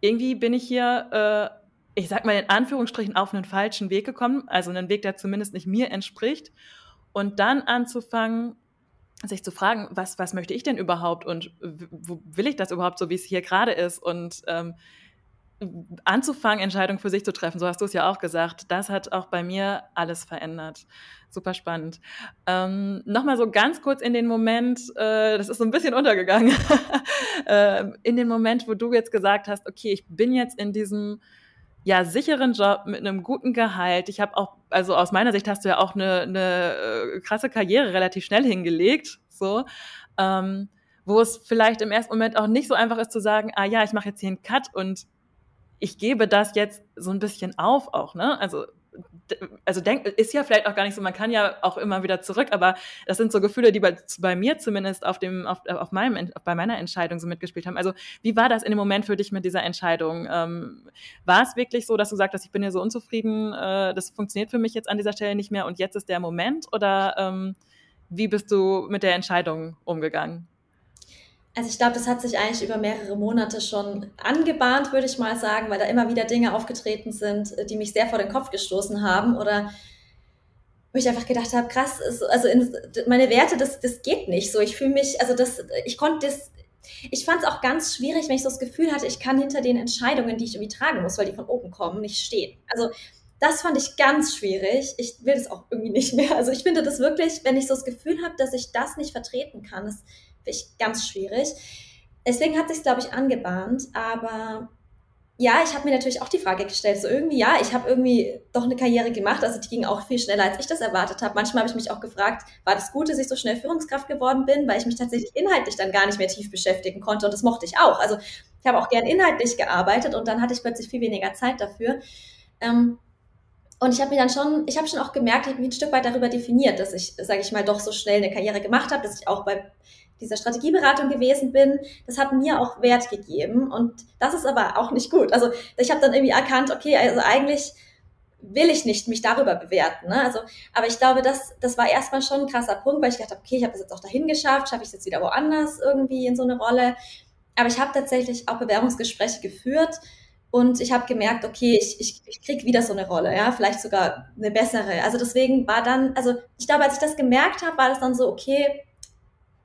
irgendwie bin ich hier äh, ich sag mal in Anführungsstrichen, auf einen falschen Weg gekommen, also einen Weg, der zumindest nicht mir entspricht. Und dann anzufangen, sich zu fragen, was, was möchte ich denn überhaupt und wo will ich das überhaupt so, wie es hier gerade ist? Und ähm, anzufangen, Entscheidungen für sich zu treffen, so hast du es ja auch gesagt, das hat auch bei mir alles verändert. Super spannend. Ähm, Nochmal so ganz kurz in den Moment, äh, das ist so ein bisschen untergegangen, äh, in den Moment, wo du jetzt gesagt hast, okay, ich bin jetzt in diesem ja, sicheren Job mit einem guten Gehalt. Ich habe auch, also aus meiner Sicht hast du ja auch eine, eine äh, krasse Karriere relativ schnell hingelegt, so, ähm, wo es vielleicht im ersten Moment auch nicht so einfach ist zu sagen, ah ja, ich mache jetzt hier einen Cut und ich gebe das jetzt so ein bisschen auf auch, ne? Also also denk, ist ja vielleicht auch gar nicht so, man kann ja auch immer wieder zurück, aber das sind so Gefühle, die bei, bei mir zumindest auf dem, auf, auf meinem, bei meiner Entscheidung so mitgespielt haben. Also wie war das in dem Moment für dich mit dieser Entscheidung? Ähm, war es wirklich so, dass du sagst, ich bin hier so unzufrieden, äh, das funktioniert für mich jetzt an dieser Stelle nicht mehr und jetzt ist der Moment? Oder ähm, wie bist du mit der Entscheidung umgegangen? Also ich glaube, das hat sich eigentlich über mehrere Monate schon angebahnt, würde ich mal sagen, weil da immer wieder Dinge aufgetreten sind, die mich sehr vor den Kopf gestoßen haben oder wo ich einfach gedacht habe, krass, also in, meine Werte, das, das geht nicht so. Ich fühle mich, also das, ich konnte das, ich fand es auch ganz schwierig, wenn ich so das Gefühl hatte, ich kann hinter den Entscheidungen, die ich irgendwie tragen muss, weil die von oben kommen, nicht stehen. Also das fand ich ganz schwierig. Ich will das auch irgendwie nicht mehr. Also ich finde das wirklich, wenn ich so das Gefühl habe, dass ich das nicht vertreten kann, das ich ganz schwierig. Deswegen hat sich glaube ich, angebahnt. Aber ja, ich habe mir natürlich auch die Frage gestellt, so irgendwie, ja, ich habe irgendwie doch eine Karriere gemacht, also die ging auch viel schneller, als ich das erwartet habe. Manchmal habe ich mich auch gefragt, war das gut, dass ich so schnell Führungskraft geworden bin, weil ich mich tatsächlich inhaltlich dann gar nicht mehr tief beschäftigen konnte und das mochte ich auch. Also ich habe auch gern inhaltlich gearbeitet und dann hatte ich plötzlich viel weniger Zeit dafür. Ähm, und ich habe mir dann schon, ich habe schon auch gemerkt, ich habe mich ein Stück weit darüber definiert, dass ich, sage ich mal, doch so schnell eine Karriere gemacht habe, dass ich auch bei dieser Strategieberatung gewesen bin, das hat mir auch Wert gegeben und das ist aber auch nicht gut. Also ich habe dann irgendwie erkannt, okay, also eigentlich will ich nicht mich darüber bewerten. Ne? Also, aber ich glaube, das, das war erstmal schon ein krasser Punkt, weil ich gedacht habe, okay, ich habe das jetzt auch dahin geschafft, schaffe ich es jetzt wieder woanders irgendwie in so eine Rolle. Aber ich habe tatsächlich auch Bewerbungsgespräche geführt und ich habe gemerkt, okay, ich, ich, ich krieg wieder so eine Rolle, ja, vielleicht sogar eine bessere. Also deswegen war dann, also ich glaube, als ich das gemerkt habe, war das dann so, okay,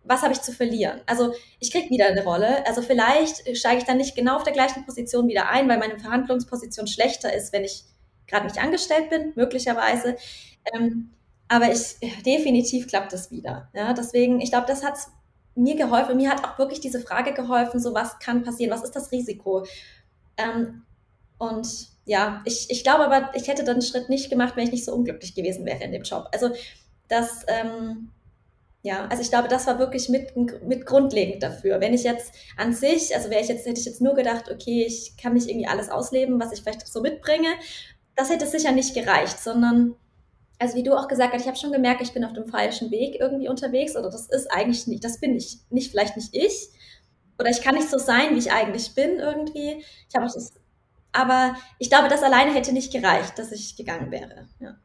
was habe ich zu verlieren? Also ich kriege wieder eine Rolle. Also vielleicht steige ich dann nicht genau auf der gleichen Position wieder ein, weil meine Verhandlungsposition schlechter ist, wenn ich gerade nicht angestellt bin, möglicherweise. Ähm, aber ich definitiv klappt das wieder. Ja, deswegen, ich glaube, das hat mir geholfen. Mir hat auch wirklich diese Frage geholfen: So was kann passieren? Was ist das Risiko? Ähm, und ja, ich, ich glaube aber, ich hätte dann einen Schritt nicht gemacht, wenn ich nicht so unglücklich gewesen wäre in dem Job. Also das, ähm, ja, also ich glaube, das war wirklich mit, mit grundlegend dafür. Wenn ich jetzt an sich, also wäre ich jetzt, hätte ich jetzt nur gedacht, okay, ich kann nicht irgendwie alles ausleben, was ich vielleicht so mitbringe, das hätte sicher nicht gereicht, sondern also wie du auch gesagt hast, ich habe schon gemerkt, ich bin auf dem falschen Weg irgendwie unterwegs oder das ist eigentlich nicht, das bin ich, nicht vielleicht nicht ich oder ich kann nicht so sein, wie ich eigentlich bin irgendwie. Ich habe auch das, aber ich glaube, das alleine hätte nicht gereicht, dass ich gegangen wäre. Ja.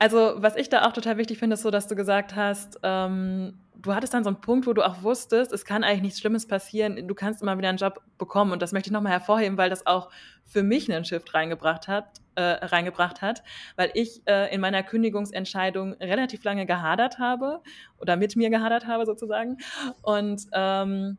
Also was ich da auch total wichtig finde, ist so, dass du gesagt hast, ähm, du hattest dann so einen Punkt, wo du auch wusstest, es kann eigentlich nichts Schlimmes passieren, du kannst immer wieder einen Job bekommen. Und das möchte ich nochmal hervorheben, weil das auch für mich einen Shift reingebracht hat, äh, reingebracht hat, weil ich äh, in meiner Kündigungsentscheidung relativ lange gehadert habe oder mit mir gehadert habe sozusagen. Und ähm,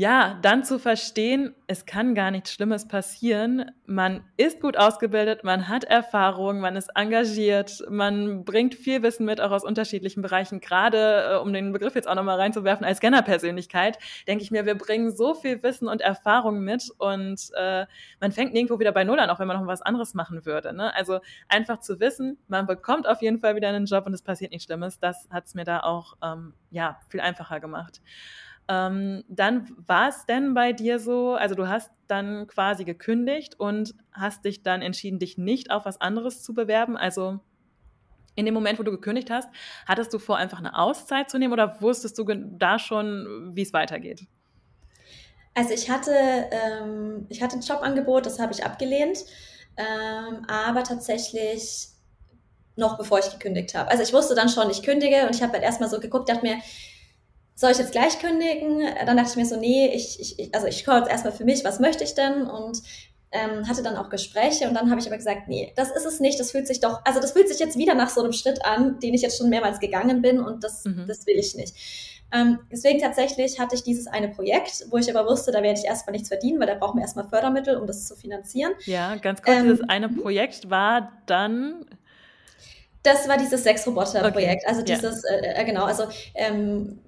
ja, dann zu verstehen, es kann gar nichts Schlimmes passieren. Man ist gut ausgebildet, man hat Erfahrung, man ist engagiert, man bringt viel Wissen mit, auch aus unterschiedlichen Bereichen. Gerade, äh, um den Begriff jetzt auch nochmal reinzuwerfen, als Scanner-Persönlichkeit, denke ich mir, wir bringen so viel Wissen und Erfahrung mit und äh, man fängt nirgendwo wieder bei Null an, auch wenn man noch was anderes machen würde. Ne? Also einfach zu wissen, man bekommt auf jeden Fall wieder einen Job und es passiert nichts Schlimmes, das hat es mir da auch ähm, ja, viel einfacher gemacht. Ähm, dann war es denn bei dir so, also du hast dann quasi gekündigt und hast dich dann entschieden, dich nicht auf was anderes zu bewerben. Also in dem Moment, wo du gekündigt hast, hattest du vor, einfach eine Auszeit zu nehmen oder wusstest du da schon, wie es weitergeht? Also ich hatte, ähm, ich hatte ein Jobangebot, das habe ich abgelehnt, ähm, aber tatsächlich noch bevor ich gekündigt habe. Also ich wusste dann schon, ich kündige und ich habe halt erstmal so geguckt, dachte mir, soll ich jetzt gleich kündigen? Dann dachte ich mir so, nee, ich, ich also ich schaue jetzt erstmal für mich, was möchte ich denn? Und ähm, hatte dann auch Gespräche und dann habe ich aber gesagt, nee, das ist es nicht, das fühlt sich doch, also das fühlt sich jetzt wieder nach so einem Schritt an, den ich jetzt schon mehrmals gegangen bin und das, mhm. das will ich nicht. Ähm, deswegen tatsächlich hatte ich dieses eine Projekt, wo ich aber wusste, da werde ich erstmal nichts verdienen, weil da brauchen wir erstmal Fördermittel, um das zu finanzieren. Ja, ganz kurz, ähm, dieses eine Projekt war dann das war dieses Sechs-Roboter-Projekt. Okay. Also dieses, ja. äh, äh, genau, also ähm,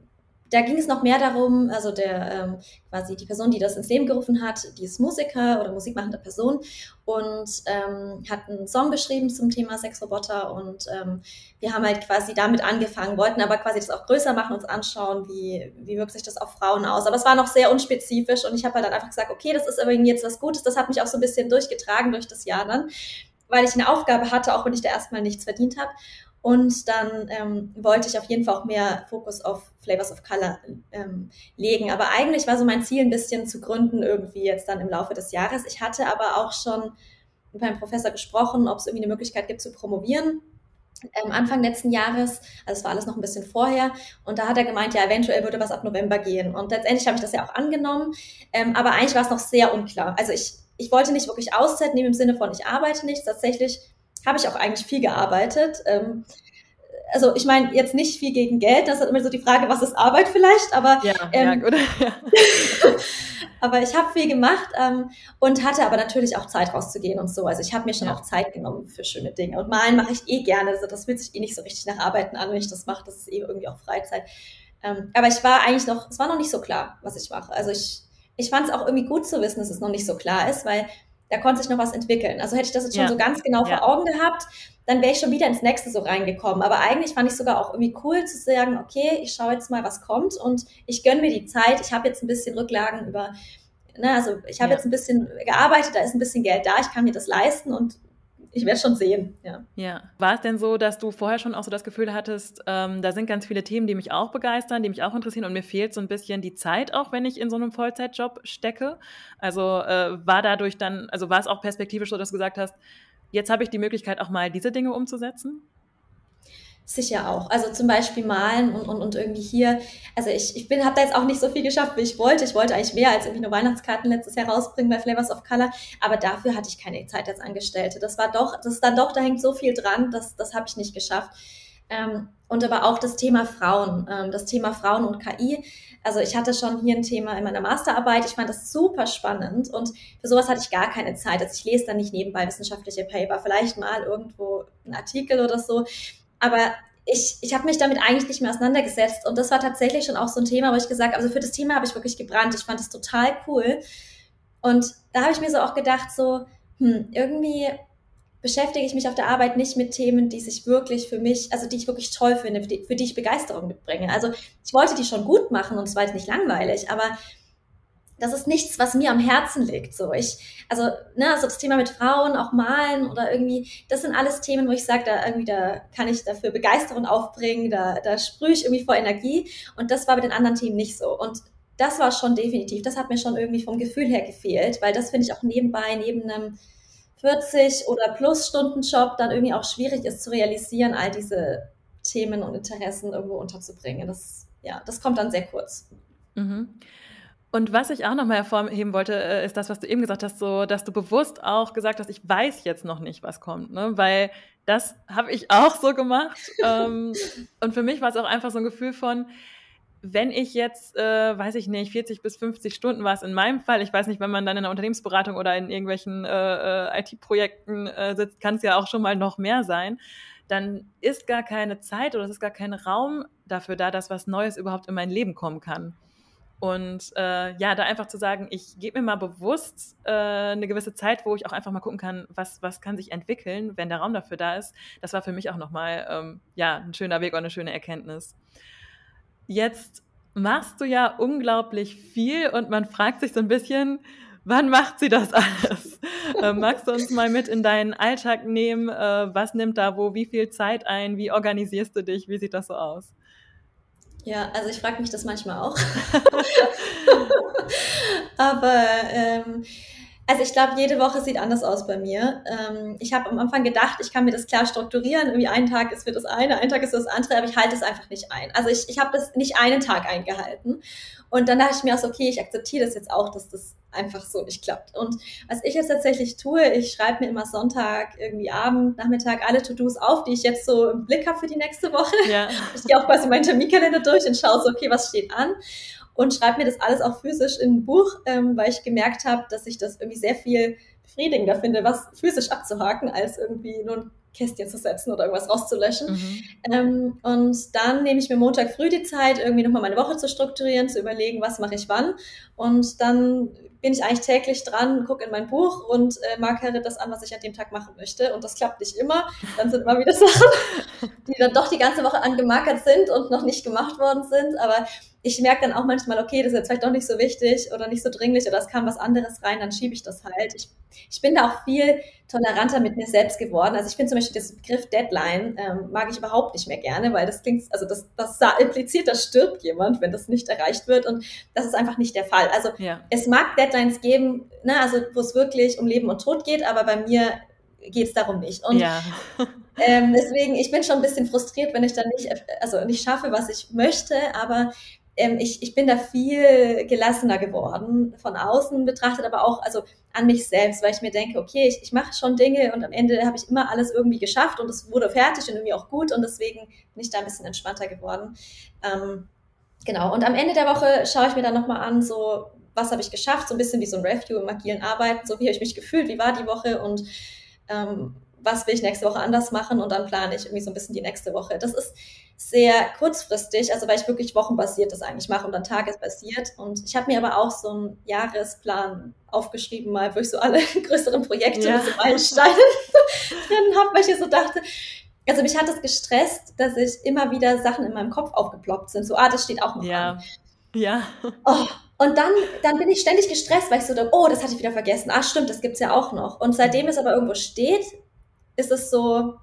da ging es noch mehr darum, also der ähm, quasi die Person, die das ins Leben gerufen hat, die ist Musiker oder musikmachende Person und ähm, hat einen Song geschrieben zum Thema Sexroboter und ähm, wir haben halt quasi damit angefangen, wollten aber quasi das auch größer machen, uns anschauen, wie, wie wirkt sich das auf Frauen aus. Aber es war noch sehr unspezifisch und ich habe halt dann einfach gesagt, okay, das ist aber jetzt was Gutes, das hat mich auch so ein bisschen durchgetragen durch das Jahr dann, weil ich eine Aufgabe hatte, auch wenn ich da erstmal nichts verdient habe. Und dann ähm, wollte ich auf jeden Fall auch mehr Fokus auf Flavors of Color ähm, legen. Aber eigentlich war so mein Ziel, ein bisschen zu gründen, irgendwie jetzt dann im Laufe des Jahres. Ich hatte aber auch schon mit meinem Professor gesprochen, ob es irgendwie eine Möglichkeit gibt zu promovieren. Ähm, Anfang letzten Jahres, also es war alles noch ein bisschen vorher, und da hat er gemeint, ja, eventuell würde was ab November gehen. Und letztendlich habe ich das ja auch angenommen, ähm, aber eigentlich war es noch sehr unklar. Also ich, ich wollte nicht wirklich Auszeit nehmen im Sinne von, ich arbeite nicht. Tatsächlich habe ich auch eigentlich viel gearbeitet. Ähm, also ich meine jetzt nicht viel gegen Geld, das ist immer so die Frage, was ist Arbeit vielleicht, aber ja, ähm, ja, aber ich habe viel gemacht ähm, und hatte aber natürlich auch Zeit rauszugehen und so. Also ich habe mir schon ja. auch Zeit genommen für schöne Dinge und malen mache ich eh gerne. Also das fühlt sich eh nicht so richtig nach Arbeiten an, wenn ich das mache. Das ist eh irgendwie auch Freizeit. Ähm, aber ich war eigentlich noch, es war noch nicht so klar, was ich mache. Also ich ich fand es auch irgendwie gut zu wissen, dass es noch nicht so klar ist, weil da konnte sich noch was entwickeln. Also hätte ich das jetzt schon ja. so ganz genau ja. vor Augen gehabt, dann wäre ich schon wieder ins nächste so reingekommen. Aber eigentlich fand ich sogar auch irgendwie cool zu sagen, okay, ich schaue jetzt mal, was kommt und ich gönne mir die Zeit. Ich habe jetzt ein bisschen Rücklagen über, ne, also ich habe ja. jetzt ein bisschen gearbeitet, da ist ein bisschen Geld da, ich kann mir das leisten und ich werde schon sehen. Ja. ja. War es denn so, dass du vorher schon auch so das Gefühl hattest, ähm, da sind ganz viele Themen, die mich auch begeistern, die mich auch interessieren und mir fehlt so ein bisschen die Zeit, auch wenn ich in so einem Vollzeitjob stecke? Also äh, war dadurch dann, also war es auch perspektivisch so, dass du gesagt hast, jetzt habe ich die Möglichkeit, auch mal diese Dinge umzusetzen? Sicher auch. Also zum Beispiel malen und, und, und irgendwie hier. Also ich, ich bin, habe da jetzt auch nicht so viel geschafft, wie ich wollte. Ich wollte eigentlich mehr als irgendwie nur Weihnachtskarten letztes Jahr rausbringen bei Flavors of Color. Aber dafür hatte ich keine Zeit als Angestellte. Das war doch, das ist dann doch, da hängt so viel dran, das, das habe ich nicht geschafft. Ähm, und aber auch das Thema Frauen, ähm, das Thema Frauen und KI. Also ich hatte schon hier ein Thema in meiner Masterarbeit. Ich fand das super spannend und für sowas hatte ich gar keine Zeit. Also ich lese dann nicht nebenbei wissenschaftliche Paper, vielleicht mal irgendwo einen Artikel oder so. Aber ich, ich habe mich damit eigentlich nicht mehr auseinandergesetzt. Und das war tatsächlich schon auch so ein Thema, wo ich gesagt habe, also für das Thema habe ich wirklich gebrannt. Ich fand es total cool. Und da habe ich mir so auch gedacht, so, hm, irgendwie beschäftige ich mich auf der Arbeit nicht mit Themen, die sich wirklich für mich, also die ich wirklich toll finde, für die, für die ich Begeisterung mitbringe. Also ich wollte die schon gut machen und es war jetzt nicht langweilig, aber das ist nichts, was mir am Herzen liegt. So ich, also ne, also das Thema mit Frauen, auch malen oder irgendwie, das sind alles Themen, wo ich sage, da irgendwie da kann ich dafür Begeisterung aufbringen, da da sprühe ich irgendwie vor Energie und das war bei den anderen Themen nicht so und das war schon definitiv, das hat mir schon irgendwie vom Gefühl her gefehlt, weil das finde ich auch nebenbei neben einem 40 oder plus Stunden Job dann irgendwie auch schwierig ist zu realisieren, all diese Themen und Interessen irgendwo unterzubringen. Das ja, das kommt dann sehr kurz. Mhm. Und was ich auch nochmal hervorheben wollte, äh, ist das, was du eben gesagt hast, so, dass du bewusst auch gesagt hast, ich weiß jetzt noch nicht, was kommt, ne? Weil das habe ich auch so gemacht. ähm, und für mich war es auch einfach so ein Gefühl von, wenn ich jetzt, äh, weiß ich nicht, 40 bis 50 Stunden war es in meinem Fall, ich weiß nicht, wenn man dann in einer Unternehmensberatung oder in irgendwelchen äh, äh IT-Projekten äh, sitzt, kann es ja auch schon mal noch mehr sein, dann ist gar keine Zeit oder es ist gar kein Raum dafür da, dass was Neues überhaupt in mein Leben kommen kann. Und äh, ja, da einfach zu sagen, ich gebe mir mal bewusst äh, eine gewisse Zeit, wo ich auch einfach mal gucken kann, was, was kann sich entwickeln, wenn der Raum dafür da ist. Das war für mich auch nochmal ähm, ja, ein schöner Weg und eine schöne Erkenntnis. Jetzt machst du ja unglaublich viel und man fragt sich so ein bisschen, wann macht sie das alles? äh, magst du uns mal mit in deinen Alltag nehmen? Äh, was nimmt da wo wie viel Zeit ein? Wie organisierst du dich? Wie sieht das so aus? Ja, also ich frage mich das manchmal auch. Aber ähm, also ich glaube, jede Woche sieht anders aus bei mir. Ähm, ich habe am Anfang gedacht, ich kann mir das klar strukturieren. Irgendwie einen Tag ist für das eine, ein Tag ist für das andere, aber ich halte es einfach nicht ein. Also ich, ich habe das nicht einen Tag eingehalten. Und dann dachte ich mir auch so, okay, ich akzeptiere das jetzt auch, dass das einfach so nicht klappt. Und was ich jetzt tatsächlich tue, ich schreibe mir immer Sonntag, irgendwie Abend, Nachmittag alle To-Dos auf, die ich jetzt so im Blick habe für die nächste Woche. Ja. Ich gehe auch quasi meinen Terminkalender durch und schaue so, okay, was steht an und schreibe mir das alles auch physisch in ein Buch, ähm, weil ich gemerkt habe, dass ich das irgendwie sehr viel befriedigender finde, was physisch abzuhaken, als irgendwie nur ein Kästchen zu setzen oder irgendwas rauszulöschen. Mhm. Ähm, und dann nehme ich mir Montag früh die Zeit, irgendwie nochmal meine Woche zu strukturieren, zu überlegen, was mache ich wann. Und dann bin ich eigentlich täglich dran, gucke in mein Buch und äh, markere das an, was ich an dem Tag machen möchte. Und das klappt nicht immer. Dann sind immer wieder Sachen, die dann doch die ganze Woche angemarkert sind und noch nicht gemacht worden sind. Aber ich merke dann auch manchmal, okay, das ist jetzt vielleicht doch nicht so wichtig oder nicht so dringlich oder es kam was anderes rein, dann schiebe ich das halt. Ich, ich bin da auch viel toleranter mit mir selbst geworden. Also ich finde zum Beispiel das Begriff Deadline ähm, mag ich überhaupt nicht mehr gerne, weil das klingt, also das, das impliziert, da stirbt jemand, wenn das nicht erreicht wird und das ist einfach nicht der Fall. Also ja. es mag Deadlines geben, ne, also wo es wirklich um Leben und Tod geht, aber bei mir geht es darum nicht. Und ja. ähm, deswegen, ich bin schon ein bisschen frustriert, wenn ich dann nicht, also nicht schaffe, was ich möchte, aber ähm, ich, ich bin da viel gelassener geworden, von außen betrachtet, aber auch also an mich selbst, weil ich mir denke, okay, ich, ich mache schon Dinge und am Ende habe ich immer alles irgendwie geschafft und es wurde fertig und irgendwie auch gut und deswegen bin ich da ein bisschen entspannter geworden. Ähm, genau, und am Ende der Woche schaue ich mir dann nochmal an, so was habe ich geschafft, so ein bisschen wie so ein Review im agilen Arbeiten, so wie habe ich mich gefühlt, wie war die Woche und ähm, was will ich nächste Woche anders machen und dann plane ich irgendwie so ein bisschen die nächste Woche. Das ist sehr kurzfristig, also weil ich wirklich wochenbasiert das eigentlich mache und dann tagesbasiert. Und ich habe mir aber auch so einen Jahresplan aufgeschrieben, mal, wo ich so alle größeren Projekte ja. mit so Meilensteinen drin habe, weil ich so dachte, also mich hat es das gestresst, dass ich immer wieder Sachen in meinem Kopf aufgeploppt sind. So, ah, das steht auch noch ja. an. Ja. Oh, und dann, dann bin ich ständig gestresst, weil ich so, oh, das hatte ich wieder vergessen. Ah, stimmt, das gibt's ja auch noch. Und seitdem es aber irgendwo steht, ist es so,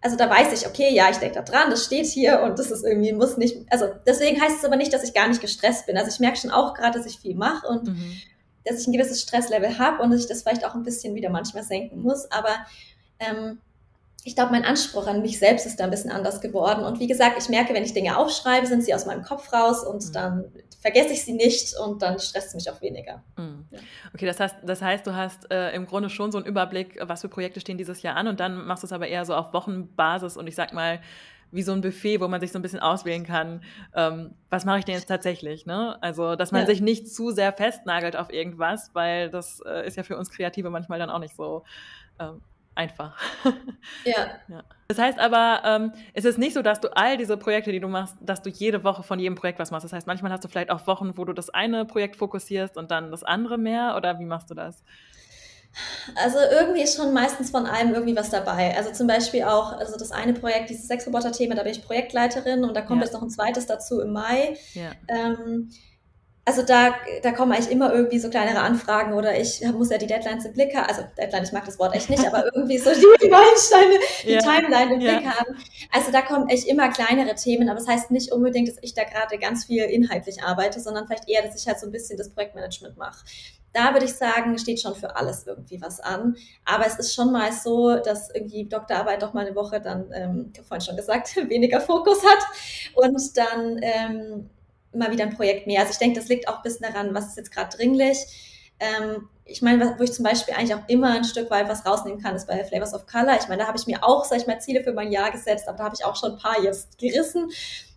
also da weiß ich, okay, ja, ich denke da dran, das steht hier und das ist irgendwie, muss nicht, also deswegen heißt es aber nicht, dass ich gar nicht gestresst bin. Also ich merke schon auch gerade, dass ich viel mache und mhm. dass ich ein gewisses Stresslevel habe und dass ich das vielleicht auch ein bisschen wieder manchmal senken muss. Aber ähm, ich glaube, mein Anspruch an mich selbst ist da ein bisschen anders geworden. Und wie gesagt, ich merke, wenn ich Dinge aufschreibe, sind sie aus meinem Kopf raus und mhm. dann vergesse ich sie nicht und dann stresst es mich auch weniger. Mhm. Ja. Okay, das heißt, das heißt, du hast äh, im Grunde schon so einen Überblick, was für Projekte stehen dieses Jahr an und dann machst du es aber eher so auf Wochenbasis und ich sag mal, wie so ein Buffet, wo man sich so ein bisschen auswählen kann, ähm, was mache ich denn jetzt tatsächlich? Ne? Also, dass man ja. sich nicht zu sehr festnagelt auf irgendwas, weil das äh, ist ja für uns Kreative manchmal dann auch nicht so ähm, einfach. Ja. ja. Das heißt aber, ähm, es ist nicht so, dass du all diese Projekte, die du machst, dass du jede Woche von jedem Projekt was machst. Das heißt, manchmal hast du vielleicht auch Wochen, wo du das eine Projekt fokussierst und dann das andere mehr oder wie machst du das? Also irgendwie ist schon meistens von allem irgendwie was dabei. Also zum Beispiel auch, also das eine Projekt, dieses Sexroboter-Thema, da bin ich Projektleiterin und da kommt ja. jetzt noch ein zweites dazu im Mai. Ja. Ähm, also da, da kommen eigentlich immer irgendwie so kleinere Anfragen oder ich muss ja die Deadlines im Blick haben. Also Deadline, ich mag das Wort echt nicht, aber irgendwie so die Meilensteine, die ja. Timeline im Blick ja. haben. Also da kommen echt immer kleinere Themen, aber das heißt nicht unbedingt, dass ich da gerade ganz viel inhaltlich arbeite, sondern vielleicht eher, dass ich halt so ein bisschen das Projektmanagement mache. Da würde ich sagen, steht schon für alles irgendwie was an. Aber es ist schon mal so, dass irgendwie Doktorarbeit doch mal eine Woche dann, ähm, ich habe vorhin schon gesagt, weniger Fokus hat und dann ähm, mal wieder ein Projekt mehr. Also ich denke, das liegt auch ein bisschen daran, was ist jetzt gerade dringlich. Ähm, ich meine, wo ich zum Beispiel eigentlich auch immer ein Stück weit was rausnehmen kann, ist bei Flavors of Color. Ich meine, da habe ich mir auch, sag ich mal, Ziele für mein Jahr gesetzt, aber da habe ich auch schon ein paar jetzt gerissen.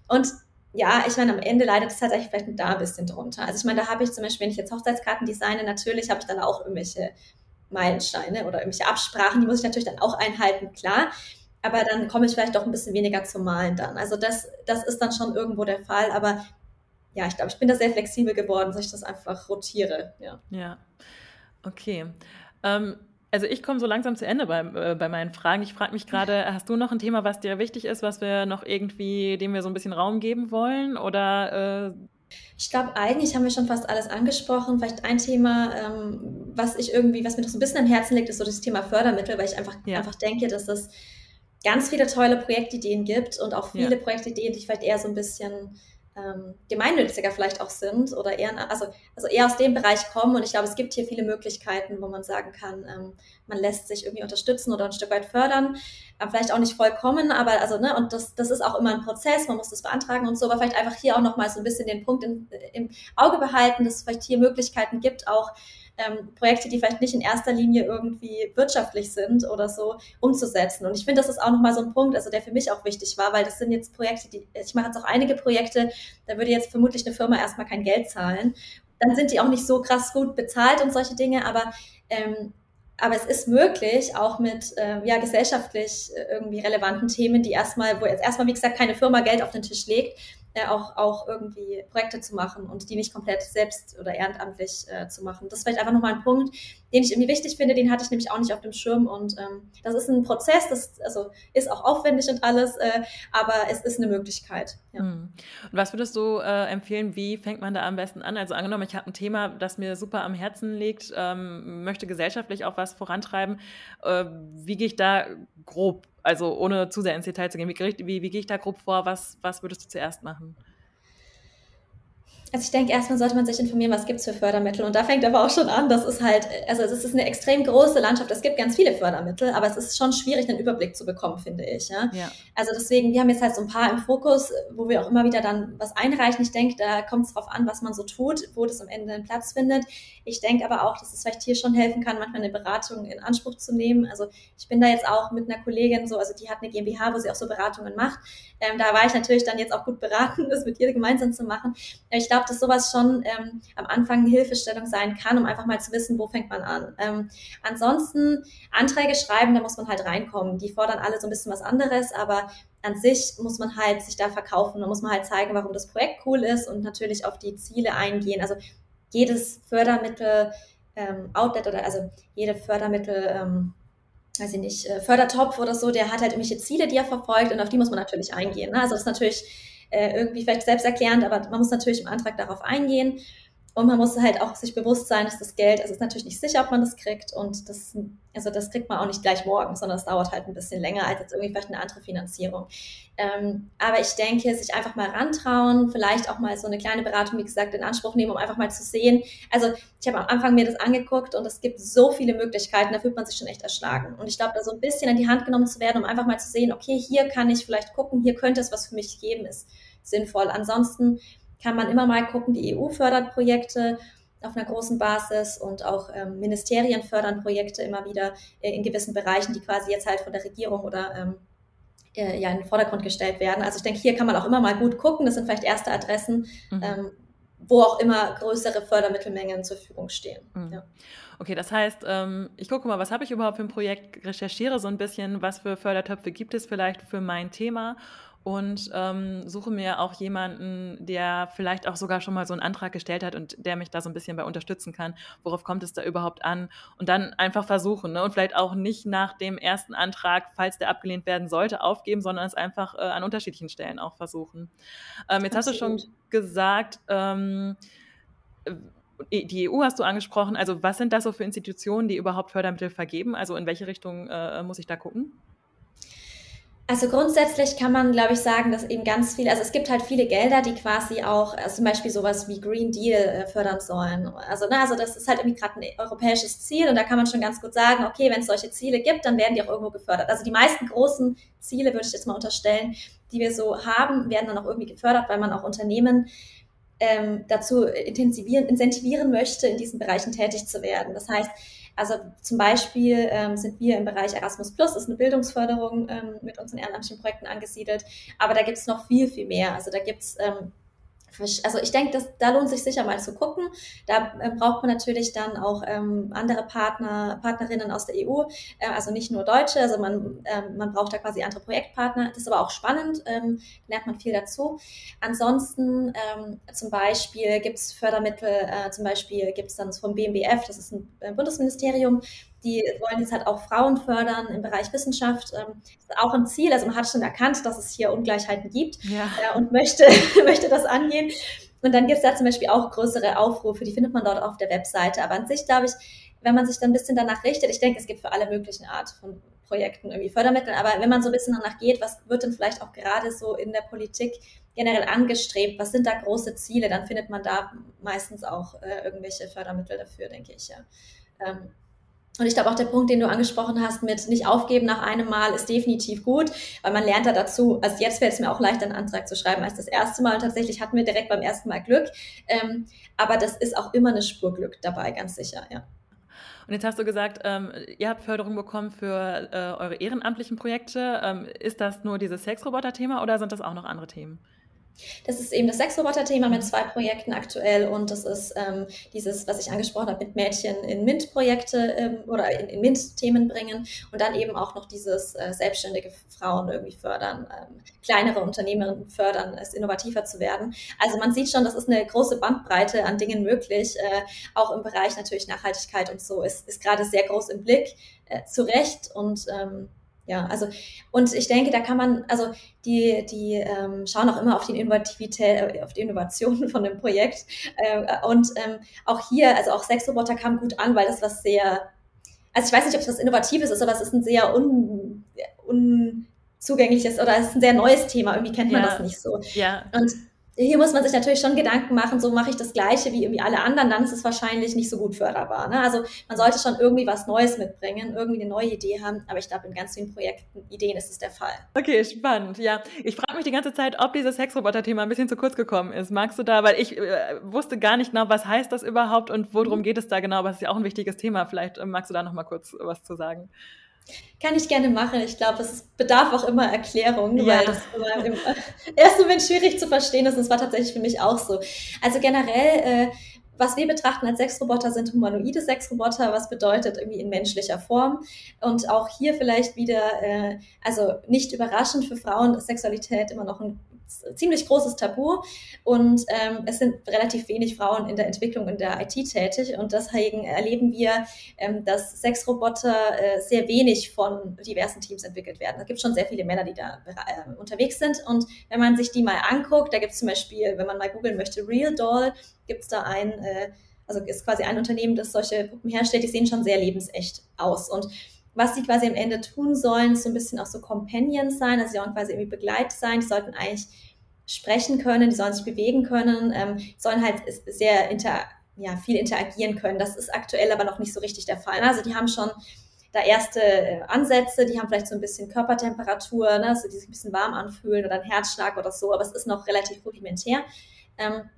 Und ja, ich meine, am Ende leidet es tatsächlich vielleicht da ein bisschen drunter. Also ich meine, da habe ich zum Beispiel, wenn ich jetzt Hochzeitskarten designe, natürlich habe ich dann auch irgendwelche Meilensteine oder irgendwelche Absprachen, die muss ich natürlich dann auch einhalten, klar. Aber dann komme ich vielleicht doch ein bisschen weniger zum Malen dann. Also das, das ist dann schon irgendwo der Fall. Aber ja, ich glaube, ich bin da sehr flexibel geworden, dass ich das einfach rotiere. Ja, ja. okay. Ähm, also ich komme so langsam zu Ende bei, äh, bei meinen Fragen. Ich frage mich gerade, hast du noch ein Thema, was dir wichtig ist, was wir noch irgendwie, dem wir so ein bisschen Raum geben wollen? Oder äh ich glaube, eigentlich haben wir schon fast alles angesprochen. Vielleicht ein Thema, ähm, was ich irgendwie, was mir noch so ein bisschen am Herzen liegt, ist so das Thema Fördermittel, weil ich einfach, ja. einfach denke, dass es ganz viele tolle Projektideen gibt und auch viele ja. Projektideen, die vielleicht eher so ein bisschen ähm, gemeinnütziger vielleicht auch sind oder eher, also, also eher aus dem Bereich kommen. Und ich glaube, es gibt hier viele Möglichkeiten, wo man sagen kann, ähm, man lässt sich irgendwie unterstützen oder ein Stück weit fördern. Äh, vielleicht auch nicht vollkommen, aber also, ne, und das, das ist auch immer ein Prozess, man muss das beantragen und so, aber vielleicht einfach hier auch nochmal so ein bisschen den Punkt in, im Auge behalten, dass es vielleicht hier Möglichkeiten gibt, auch ähm, Projekte, die vielleicht nicht in erster Linie irgendwie wirtschaftlich sind oder so, umzusetzen. Und ich finde, das ist auch nochmal so ein Punkt, also der für mich auch wichtig war, weil das sind jetzt Projekte, die, ich mache jetzt auch einige Projekte, da würde jetzt vermutlich eine Firma erstmal kein Geld zahlen. Dann sind die auch nicht so krass gut bezahlt und solche Dinge, aber ähm, aber es ist möglich, auch mit äh, ja, gesellschaftlich äh, irgendwie relevanten Themen, die erstmal, wo jetzt erstmal, wie gesagt, keine Firma Geld auf den Tisch legt, äh, auch, auch irgendwie Projekte zu machen und die nicht komplett selbst oder ehrenamtlich äh, zu machen. Das ist vielleicht einfach nochmal ein Punkt, den ich irgendwie wichtig finde, den hatte ich nämlich auch nicht auf dem Schirm und ähm, das ist ein Prozess, das also ist auch aufwendig und alles, äh, aber es ist eine Möglichkeit. Ja. Hm. Und was würdest du äh, empfehlen, wie fängt man da am besten an? Also angenommen, ich habe ein Thema, das mir super am Herzen liegt, ähm, möchte gesellschaftlich auch was vorantreiben, äh, wie gehe ich da grob also ohne zu sehr ins Detail zu gehen, wie, wie, wie gehe ich da grob vor? Was, was würdest du zuerst machen? Also ich denke, erstmal sollte man sich informieren, was gibt es für Fördermittel. Und da fängt aber auch schon an, das ist halt, also es ist eine extrem große Landschaft. Es gibt ganz viele Fördermittel, aber es ist schon schwierig, einen Überblick zu bekommen, finde ich. Ja? ja. Also deswegen, wir haben jetzt halt so ein paar im Fokus, wo wir auch immer wieder dann was einreichen. Ich denke, da kommt es drauf an, was man so tut, wo das am Ende einen Platz findet. Ich denke aber auch, dass es vielleicht hier schon helfen kann, manchmal eine Beratung in Anspruch zu nehmen. Also ich bin da jetzt auch mit einer Kollegin so, also die hat eine GmbH, wo sie auch so Beratungen macht. Ähm, da war ich natürlich dann jetzt auch gut beraten, das mit ihr gemeinsam zu machen. Ich glaube, dass sowas schon ähm, am Anfang eine Hilfestellung sein kann, um einfach mal zu wissen, wo fängt man an. Ähm, ansonsten Anträge schreiben, da muss man halt reinkommen. Die fordern alle so ein bisschen was anderes, aber an sich muss man halt sich da verkaufen. Da muss man halt zeigen, warum das Projekt cool ist und natürlich auf die Ziele eingehen. Also jedes Fördermittel, ähm, Outlet oder also jede Fördermittel, ähm, weiß ich nicht, äh, Fördertopf oder so, der hat halt irgendwelche Ziele, die er verfolgt und auf die muss man natürlich eingehen. Ne? Also das ist natürlich äh, irgendwie vielleicht selbsterklärend, aber man muss natürlich im Antrag darauf eingehen. Und man muss halt auch sich bewusst sein, dass das Geld, also es ist natürlich nicht sicher, ob man das kriegt und das, also das kriegt man auch nicht gleich morgen, sondern es dauert halt ein bisschen länger als jetzt irgendwie vielleicht eine andere Finanzierung. Ähm, aber ich denke, sich einfach mal rantrauen, vielleicht auch mal so eine kleine Beratung, wie gesagt, in Anspruch nehmen, um einfach mal zu sehen. Also ich habe am Anfang mir das angeguckt und es gibt so viele Möglichkeiten, da fühlt man sich schon echt erschlagen. Und ich glaube, da so ein bisschen in die Hand genommen zu werden, um einfach mal zu sehen, okay, hier kann ich vielleicht gucken, hier könnte es was für mich geben, ist sinnvoll. Ansonsten kann man immer mal gucken, die EU fördert Projekte auf einer großen Basis und auch ähm, Ministerien fördern Projekte immer wieder äh, in gewissen Bereichen, die quasi jetzt halt von der Regierung oder ähm, äh, ja in den Vordergrund gestellt werden. Also ich denke, hier kann man auch immer mal gut gucken. Das sind vielleicht erste Adressen, mhm. ähm, wo auch immer größere Fördermittelmengen zur Verfügung stehen. Mhm. Ja. Okay, das heißt, ähm, ich gucke mal, was habe ich überhaupt für ein Projekt, recherchiere so ein bisschen, was für Fördertöpfe gibt es vielleicht für mein Thema und ähm, suche mir auch jemanden, der vielleicht auch sogar schon mal so einen Antrag gestellt hat und der mich da so ein bisschen bei unterstützen kann. Worauf kommt es da überhaupt an? Und dann einfach versuchen ne? und vielleicht auch nicht nach dem ersten Antrag, falls der abgelehnt werden sollte, aufgeben, sondern es einfach äh, an unterschiedlichen Stellen auch versuchen. Ähm, jetzt Absolut. hast du schon gesagt, ähm, die EU hast du angesprochen. Also was sind das so für Institutionen, die überhaupt Fördermittel vergeben? Also in welche Richtung äh, muss ich da gucken? Also grundsätzlich kann man, glaube ich, sagen, dass eben ganz viele, also es gibt halt viele Gelder, die quasi auch, also zum Beispiel sowas wie Green Deal äh, fördern sollen. Also, ne, also das ist halt irgendwie gerade ein europäisches Ziel und da kann man schon ganz gut sagen, okay, wenn es solche Ziele gibt, dann werden die auch irgendwo gefördert. Also die meisten großen Ziele, würde ich jetzt mal unterstellen, die wir so haben, werden dann auch irgendwie gefördert, weil man auch Unternehmen ähm, dazu intensivieren, incentivieren möchte, in diesen Bereichen tätig zu werden. Das heißt, also zum Beispiel ähm, sind wir im Bereich Erasmus Plus, ist eine Bildungsförderung ähm, mit unseren ehrenamtlichen Projekten angesiedelt, aber da gibt es noch viel, viel mehr. Also da gibt es ähm, also ich denke, da lohnt sich sicher mal zu gucken. Da äh, braucht man natürlich dann auch ähm, andere Partner, Partnerinnen aus der EU, äh, also nicht nur Deutsche, also man, äh, man braucht da quasi andere Projektpartner. Das ist aber auch spannend, ähm, lernt man viel dazu. Ansonsten ähm, zum Beispiel gibt es Fördermittel, äh, zum Beispiel gibt es dann vom BMBF, das ist ein äh, Bundesministerium, die wollen jetzt halt auch Frauen fördern im Bereich Wissenschaft. Ähm, ist auch ein Ziel. Also man hat schon erkannt, dass es hier Ungleichheiten gibt ja. äh, und möchte, möchte das angehen. Und dann gibt es da zum Beispiel auch größere Aufrufe, die findet man dort auf der Webseite. Aber an sich glaube ich, wenn man sich dann ein bisschen danach richtet, ich denke, es gibt für alle möglichen Art von Projekten irgendwie Fördermittel, aber wenn man so ein bisschen danach geht, was wird denn vielleicht auch gerade so in der Politik generell angestrebt, was sind da große Ziele, dann findet man da meistens auch äh, irgendwelche Fördermittel dafür, denke ich ja. Ähm, und ich glaube auch der Punkt, den du angesprochen hast mit nicht aufgeben nach einem Mal, ist definitiv gut, weil man lernt da dazu. Also jetzt fällt es mir auch leichter, einen Antrag zu schreiben als das erste Mal. Und tatsächlich hatten wir direkt beim ersten Mal Glück. Ähm, aber das ist auch immer eine Spur Glück dabei, ganz sicher, ja. Und jetzt hast du gesagt, ähm, ihr habt Förderung bekommen für äh, eure ehrenamtlichen Projekte. Ähm, ist das nur dieses Sexroboter-Thema oder sind das auch noch andere Themen? Das ist eben das Sexroboter-Thema mit zwei Projekten aktuell und das ist ähm, dieses, was ich angesprochen habe, mit Mädchen in MINT-Projekte ähm, oder in, in MINT-Themen bringen und dann eben auch noch dieses äh, selbstständige Frauen irgendwie fördern, ähm, kleinere Unternehmerinnen fördern, es innovativer zu werden. Also man sieht schon, das ist eine große Bandbreite an Dingen möglich, äh, auch im Bereich natürlich Nachhaltigkeit und so ist, ist gerade sehr groß im Blick, äh, zu Recht und ähm, ja, also und ich denke, da kann man, also die, die ähm, schauen auch immer auf die Innovativität, äh, auf die Innovationen von dem Projekt. Äh, und ähm, auch hier, also auch Sexroboter kam gut an, weil das was sehr, also ich weiß nicht, ob es was Innovatives ist, aber es ist ein sehr un, unzugängliches oder es ist ein sehr neues Thema. Irgendwie kennt man ja. das nicht so. Ja. Und hier muss man sich natürlich schon Gedanken machen, so mache ich das Gleiche wie irgendwie alle anderen, dann ist es wahrscheinlich nicht so gut förderbar. Ne? Also man sollte schon irgendwie was Neues mitbringen, irgendwie eine neue Idee haben, aber ich glaube, in ganz vielen Projekten, Ideen ist es der Fall. Okay, spannend, ja. Ich frage mich die ganze Zeit, ob dieses Sexroboter-Thema ein bisschen zu kurz gekommen ist. Magst du da, weil ich äh, wusste gar nicht genau, was heißt das überhaupt und worum mhm. geht es da genau, aber es ist ja auch ein wichtiges Thema. Vielleicht äh, magst du da noch mal kurz was zu sagen. Kann ich gerne machen. Ich glaube, es bedarf auch immer Erklärung, ja. weil das immer im ersten Moment schwierig zu verstehen ist. Und es war tatsächlich für mich auch so. Also generell, äh, was wir betrachten als Sexroboter sind humanoide Sexroboter, was bedeutet irgendwie in menschlicher Form. Und auch hier vielleicht wieder, äh, also nicht überraschend für Frauen ist Sexualität immer noch ein ziemlich großes Tabu. Und ähm, es sind relativ wenig Frauen in der Entwicklung in der IT tätig. Und deswegen erleben wir, ähm, dass Sexroboter äh, sehr wenig von diversen Teams entwickelt werden. Es gibt schon sehr viele Männer, die da äh, unterwegs sind. Und wenn man sich die mal anguckt, da gibt es zum Beispiel, wenn man mal googeln möchte, Real Doll, gibt es da ein, äh, also ist quasi ein Unternehmen, das solche Puppen herstellt, die sehen schon sehr lebensecht aus. Und was die quasi am Ende tun sollen, so ein bisschen auch so Companions sein, also sie sollen quasi irgendwie begleitet sein, die sollten eigentlich sprechen können, die sollen sich bewegen können, ähm, sollen halt sehr inter, ja, viel interagieren können. Das ist aktuell aber noch nicht so richtig der Fall. Also die haben schon da erste äh, Ansätze, die haben vielleicht so ein bisschen Körpertemperatur, ne, so die sich ein bisschen warm anfühlen oder ein Herzschlag oder so, aber es ist noch relativ rudimentär. Ähm,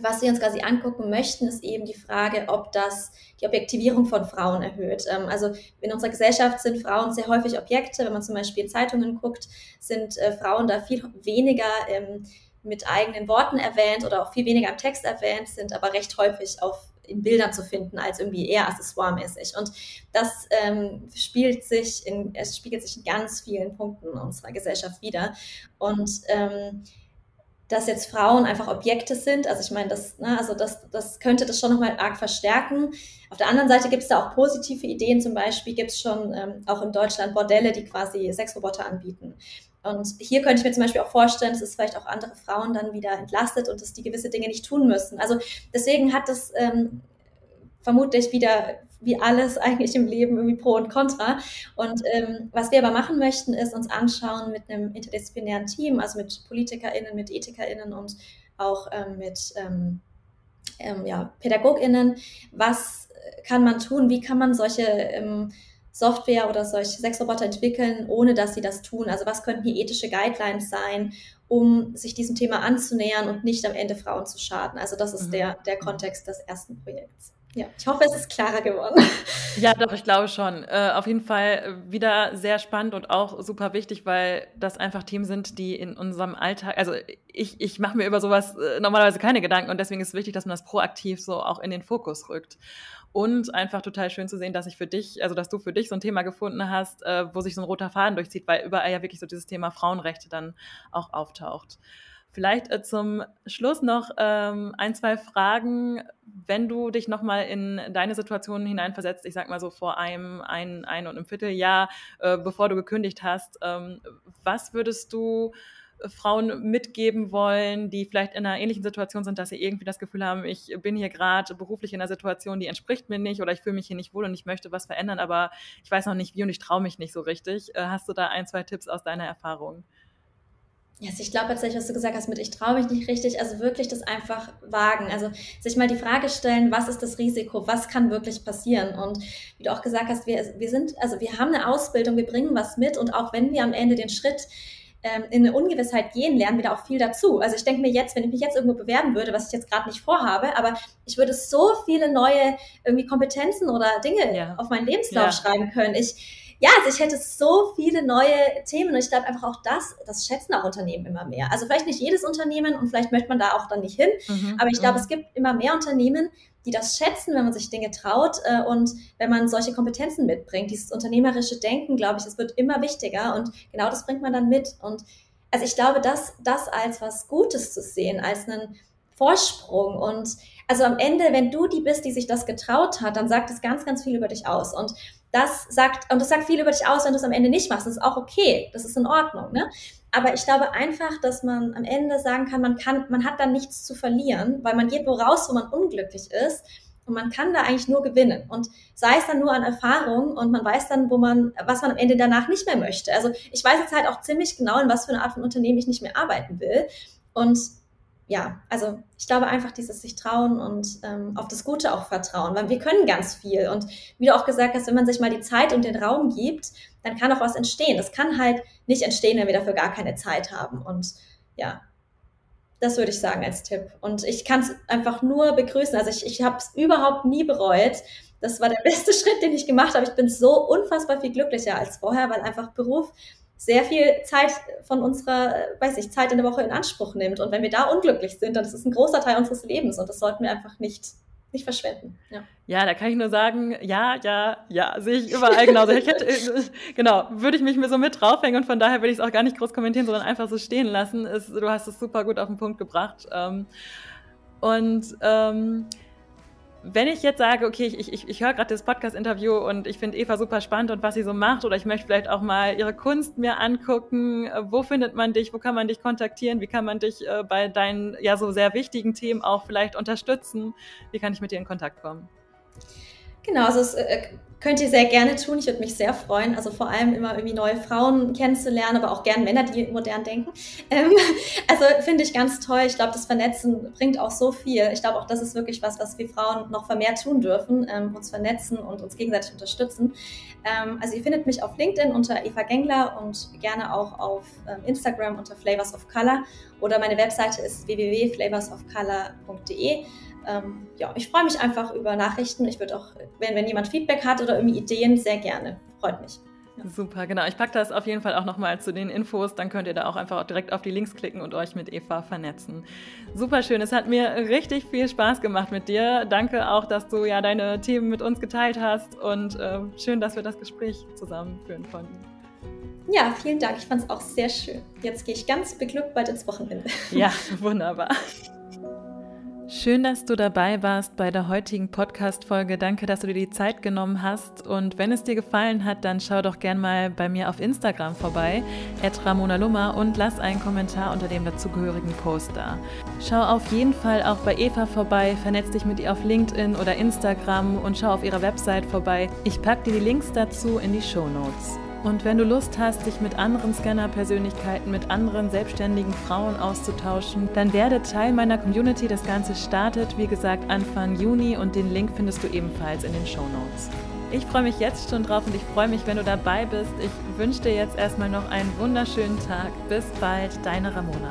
was wir uns quasi angucken möchten, ist eben die Frage, ob das die Objektivierung von Frauen erhöht. Ähm, also in unserer Gesellschaft sind Frauen sehr häufig Objekte. Wenn man zum Beispiel in Zeitungen guckt, sind äh, Frauen da viel weniger ähm, mit eigenen Worten erwähnt oder auch viel weniger am Text erwähnt, sind aber recht häufig auf in Bildern zu finden, als irgendwie eher accessoire-mäßig. Und das ähm, spielt sich in, es spiegelt sich in ganz vielen Punkten unserer Gesellschaft wieder. Und ähm, dass jetzt Frauen einfach Objekte sind. Also ich meine, das, ne, also das, das könnte das schon nochmal arg verstärken. Auf der anderen Seite gibt es da auch positive Ideen. Zum Beispiel gibt es schon ähm, auch in Deutschland Bordelle, die quasi Sexroboter anbieten. Und hier könnte ich mir zum Beispiel auch vorstellen, dass es vielleicht auch andere Frauen dann wieder entlastet und dass die gewisse Dinge nicht tun müssen. Also deswegen hat das ähm, vermutlich wieder wie alles eigentlich im Leben irgendwie Pro und Contra. Und ähm, was wir aber machen möchten, ist uns anschauen mit einem interdisziplinären Team, also mit PolitikerInnen, mit EthikerInnen und auch ähm, mit ähm, ähm ja, PädagogInnen, was kann man tun, wie kann man solche ähm, Software oder solche Sexroboter entwickeln, ohne dass sie das tun. Also was könnten hier ethische Guidelines sein, um sich diesem Thema anzunähern und nicht am Ende Frauen zu schaden. Also das ist mhm. der, der Kontext des ersten Projekts. Ja, ich hoffe, es ist klarer geworden. Ja, doch, ich glaube schon. Äh, auf jeden Fall wieder sehr spannend und auch super wichtig, weil das einfach Themen sind, die in unserem Alltag, also ich, ich mache mir über sowas äh, normalerweise keine Gedanken und deswegen ist es wichtig, dass man das proaktiv so auch in den Fokus rückt. Und einfach total schön zu sehen, dass ich für dich, also dass du für dich so ein Thema gefunden hast, äh, wo sich so ein roter Faden durchzieht, weil überall ja wirklich so dieses Thema Frauenrechte dann auch auftaucht. Vielleicht äh, zum Schluss noch ähm, ein, zwei Fragen, wenn du dich nochmal in deine Situation hineinversetzt, ich sag mal so vor einem, ein, ein und einem Vierteljahr, äh, bevor du gekündigt hast, ähm, was würdest du äh, Frauen mitgeben wollen, die vielleicht in einer ähnlichen Situation sind, dass sie irgendwie das Gefühl haben, ich bin hier gerade beruflich in einer Situation, die entspricht mir nicht oder ich fühle mich hier nicht wohl und ich möchte was verändern, aber ich weiß noch nicht wie und ich traue mich nicht so richtig. Äh, hast du da ein, zwei Tipps aus deiner Erfahrung? Ja, also ich glaube tatsächlich, was du gesagt hast mit ich traue mich nicht richtig, also wirklich das einfach wagen. Also sich mal die Frage stellen, was ist das Risiko, was kann wirklich passieren? Und wie du auch gesagt hast, wir, wir sind, also wir haben eine Ausbildung, wir bringen was mit und auch wenn wir am Ende den Schritt ähm, in eine Ungewissheit gehen, lernen wir da auch viel dazu. Also ich denke mir jetzt, wenn ich mich jetzt irgendwo bewerben würde, was ich jetzt gerade nicht vorhabe, aber ich würde so viele neue irgendwie Kompetenzen oder Dinge ja. auf meinen Lebenslauf ja. schreiben können. Ich ja, also ich hätte so viele neue Themen und ich glaube einfach auch das, das schätzen auch Unternehmen immer mehr. Also vielleicht nicht jedes Unternehmen und vielleicht möchte man da auch dann nicht hin, mhm, aber ich glaube, mhm. es gibt immer mehr Unternehmen, die das schätzen, wenn man sich Dinge traut äh, und wenn man solche Kompetenzen mitbringt. Dieses unternehmerische Denken, glaube ich, das wird immer wichtiger und genau das bringt man dann mit. Und also ich glaube, das, das als was Gutes zu sehen, als einen Vorsprung und also am Ende, wenn du die bist, die sich das getraut hat, dann sagt es ganz, ganz viel über dich aus. Und das sagt, und das sagt viel über dich aus, wenn du es am Ende nicht machst. Das ist auch okay. Das ist in Ordnung, ne? Aber ich glaube einfach, dass man am Ende sagen kann, man kann, man hat dann nichts zu verlieren, weil man geht wo raus, wo man unglücklich ist. Und man kann da eigentlich nur gewinnen. Und sei es dann nur an Erfahrung und man weiß dann, wo man, was man am Ende danach nicht mehr möchte. Also ich weiß jetzt halt auch ziemlich genau, in was für eine Art von Unternehmen ich nicht mehr arbeiten will. Und ja, also ich glaube einfach dieses sich trauen und ähm, auf das Gute auch vertrauen, weil wir können ganz viel. Und wie du auch gesagt hast, wenn man sich mal die Zeit und den Raum gibt, dann kann auch was entstehen. Das kann halt nicht entstehen, wenn wir dafür gar keine Zeit haben. Und ja, das würde ich sagen als Tipp. Und ich kann es einfach nur begrüßen. Also ich, ich habe es überhaupt nie bereut. Das war der beste Schritt, den ich gemacht habe. Ich bin so unfassbar viel glücklicher als vorher, weil einfach Beruf sehr viel Zeit von unserer, weiß ich, Zeit in der Woche in Anspruch nimmt. Und wenn wir da unglücklich sind, dann ist es ein großer Teil unseres Lebens und das sollten wir einfach nicht, nicht verschwenden. Ja. ja, da kann ich nur sagen, ja, ja, ja, sehe ich überall genauso. ich hätte, genau, würde ich mich mir so mit draufhängen und von daher würde ich es auch gar nicht groß kommentieren, sondern einfach so stehen lassen. Es, du hast es super gut auf den Punkt gebracht. Ähm, und ähm, wenn ich jetzt sage, okay, ich, ich, ich höre gerade das Podcast-Interview und ich finde Eva super spannend und was sie so macht oder ich möchte vielleicht auch mal ihre Kunst mir angucken, äh, wo findet man dich, wo kann man dich kontaktieren, wie kann man dich äh, bei deinen ja so sehr wichtigen Themen auch vielleicht unterstützen, wie kann ich mit dir in Kontakt kommen? Genau, also es äh, könnt ihr sehr gerne tun. Ich würde mich sehr freuen. Also vor allem immer irgendwie neue Frauen kennenzulernen, aber auch gerne Männer, die modern denken. Ähm, also finde ich ganz toll. Ich glaube, das Vernetzen bringt auch so viel. Ich glaube auch, das ist wirklich was, was wir Frauen noch vermehrt tun dürfen, ähm, uns vernetzen und uns gegenseitig unterstützen. Ähm, also ihr findet mich auf LinkedIn unter Eva Gengler und gerne auch auf ähm, Instagram unter Flavors of Color oder meine Webseite ist www.flavorsofcolor.de ähm, ja, ich freue mich einfach über Nachrichten. Ich würde auch, wenn, wenn jemand Feedback hat oder irgendwie Ideen, sehr gerne. Freut mich. Super, genau. Ich packe das auf jeden Fall auch nochmal zu den Infos. Dann könnt ihr da auch einfach direkt auf die Links klicken und euch mit Eva vernetzen. Super schön. Es hat mir richtig viel Spaß gemacht mit dir. Danke auch, dass du ja deine Themen mit uns geteilt hast und äh, schön, dass wir das Gespräch zusammenführen konnten. Ja, vielen Dank. Ich fand es auch sehr schön. Jetzt gehe ich ganz beglückt bald ins Wochenende. Ja, wunderbar. Schön, dass du dabei warst bei der heutigen Podcast-Folge. Danke, dass du dir die Zeit genommen hast. Und wenn es dir gefallen hat, dann schau doch gern mal bei mir auf Instagram vorbei, Ramona und lass einen Kommentar unter dem dazugehörigen Post da. Schau auf jeden Fall auch bei Eva vorbei, vernetz dich mit ihr auf LinkedIn oder Instagram und schau auf ihrer Website vorbei. Ich packe dir die Links dazu in die Show Notes. Und wenn du Lust hast, dich mit anderen Scanner-Persönlichkeiten, mit anderen selbstständigen Frauen auszutauschen, dann werde Teil meiner Community. Das Ganze startet, wie gesagt, Anfang Juni und den Link findest du ebenfalls in den Show Notes. Ich freue mich jetzt schon drauf und ich freue mich, wenn du dabei bist. Ich wünsche dir jetzt erstmal noch einen wunderschönen Tag. Bis bald, deine Ramona.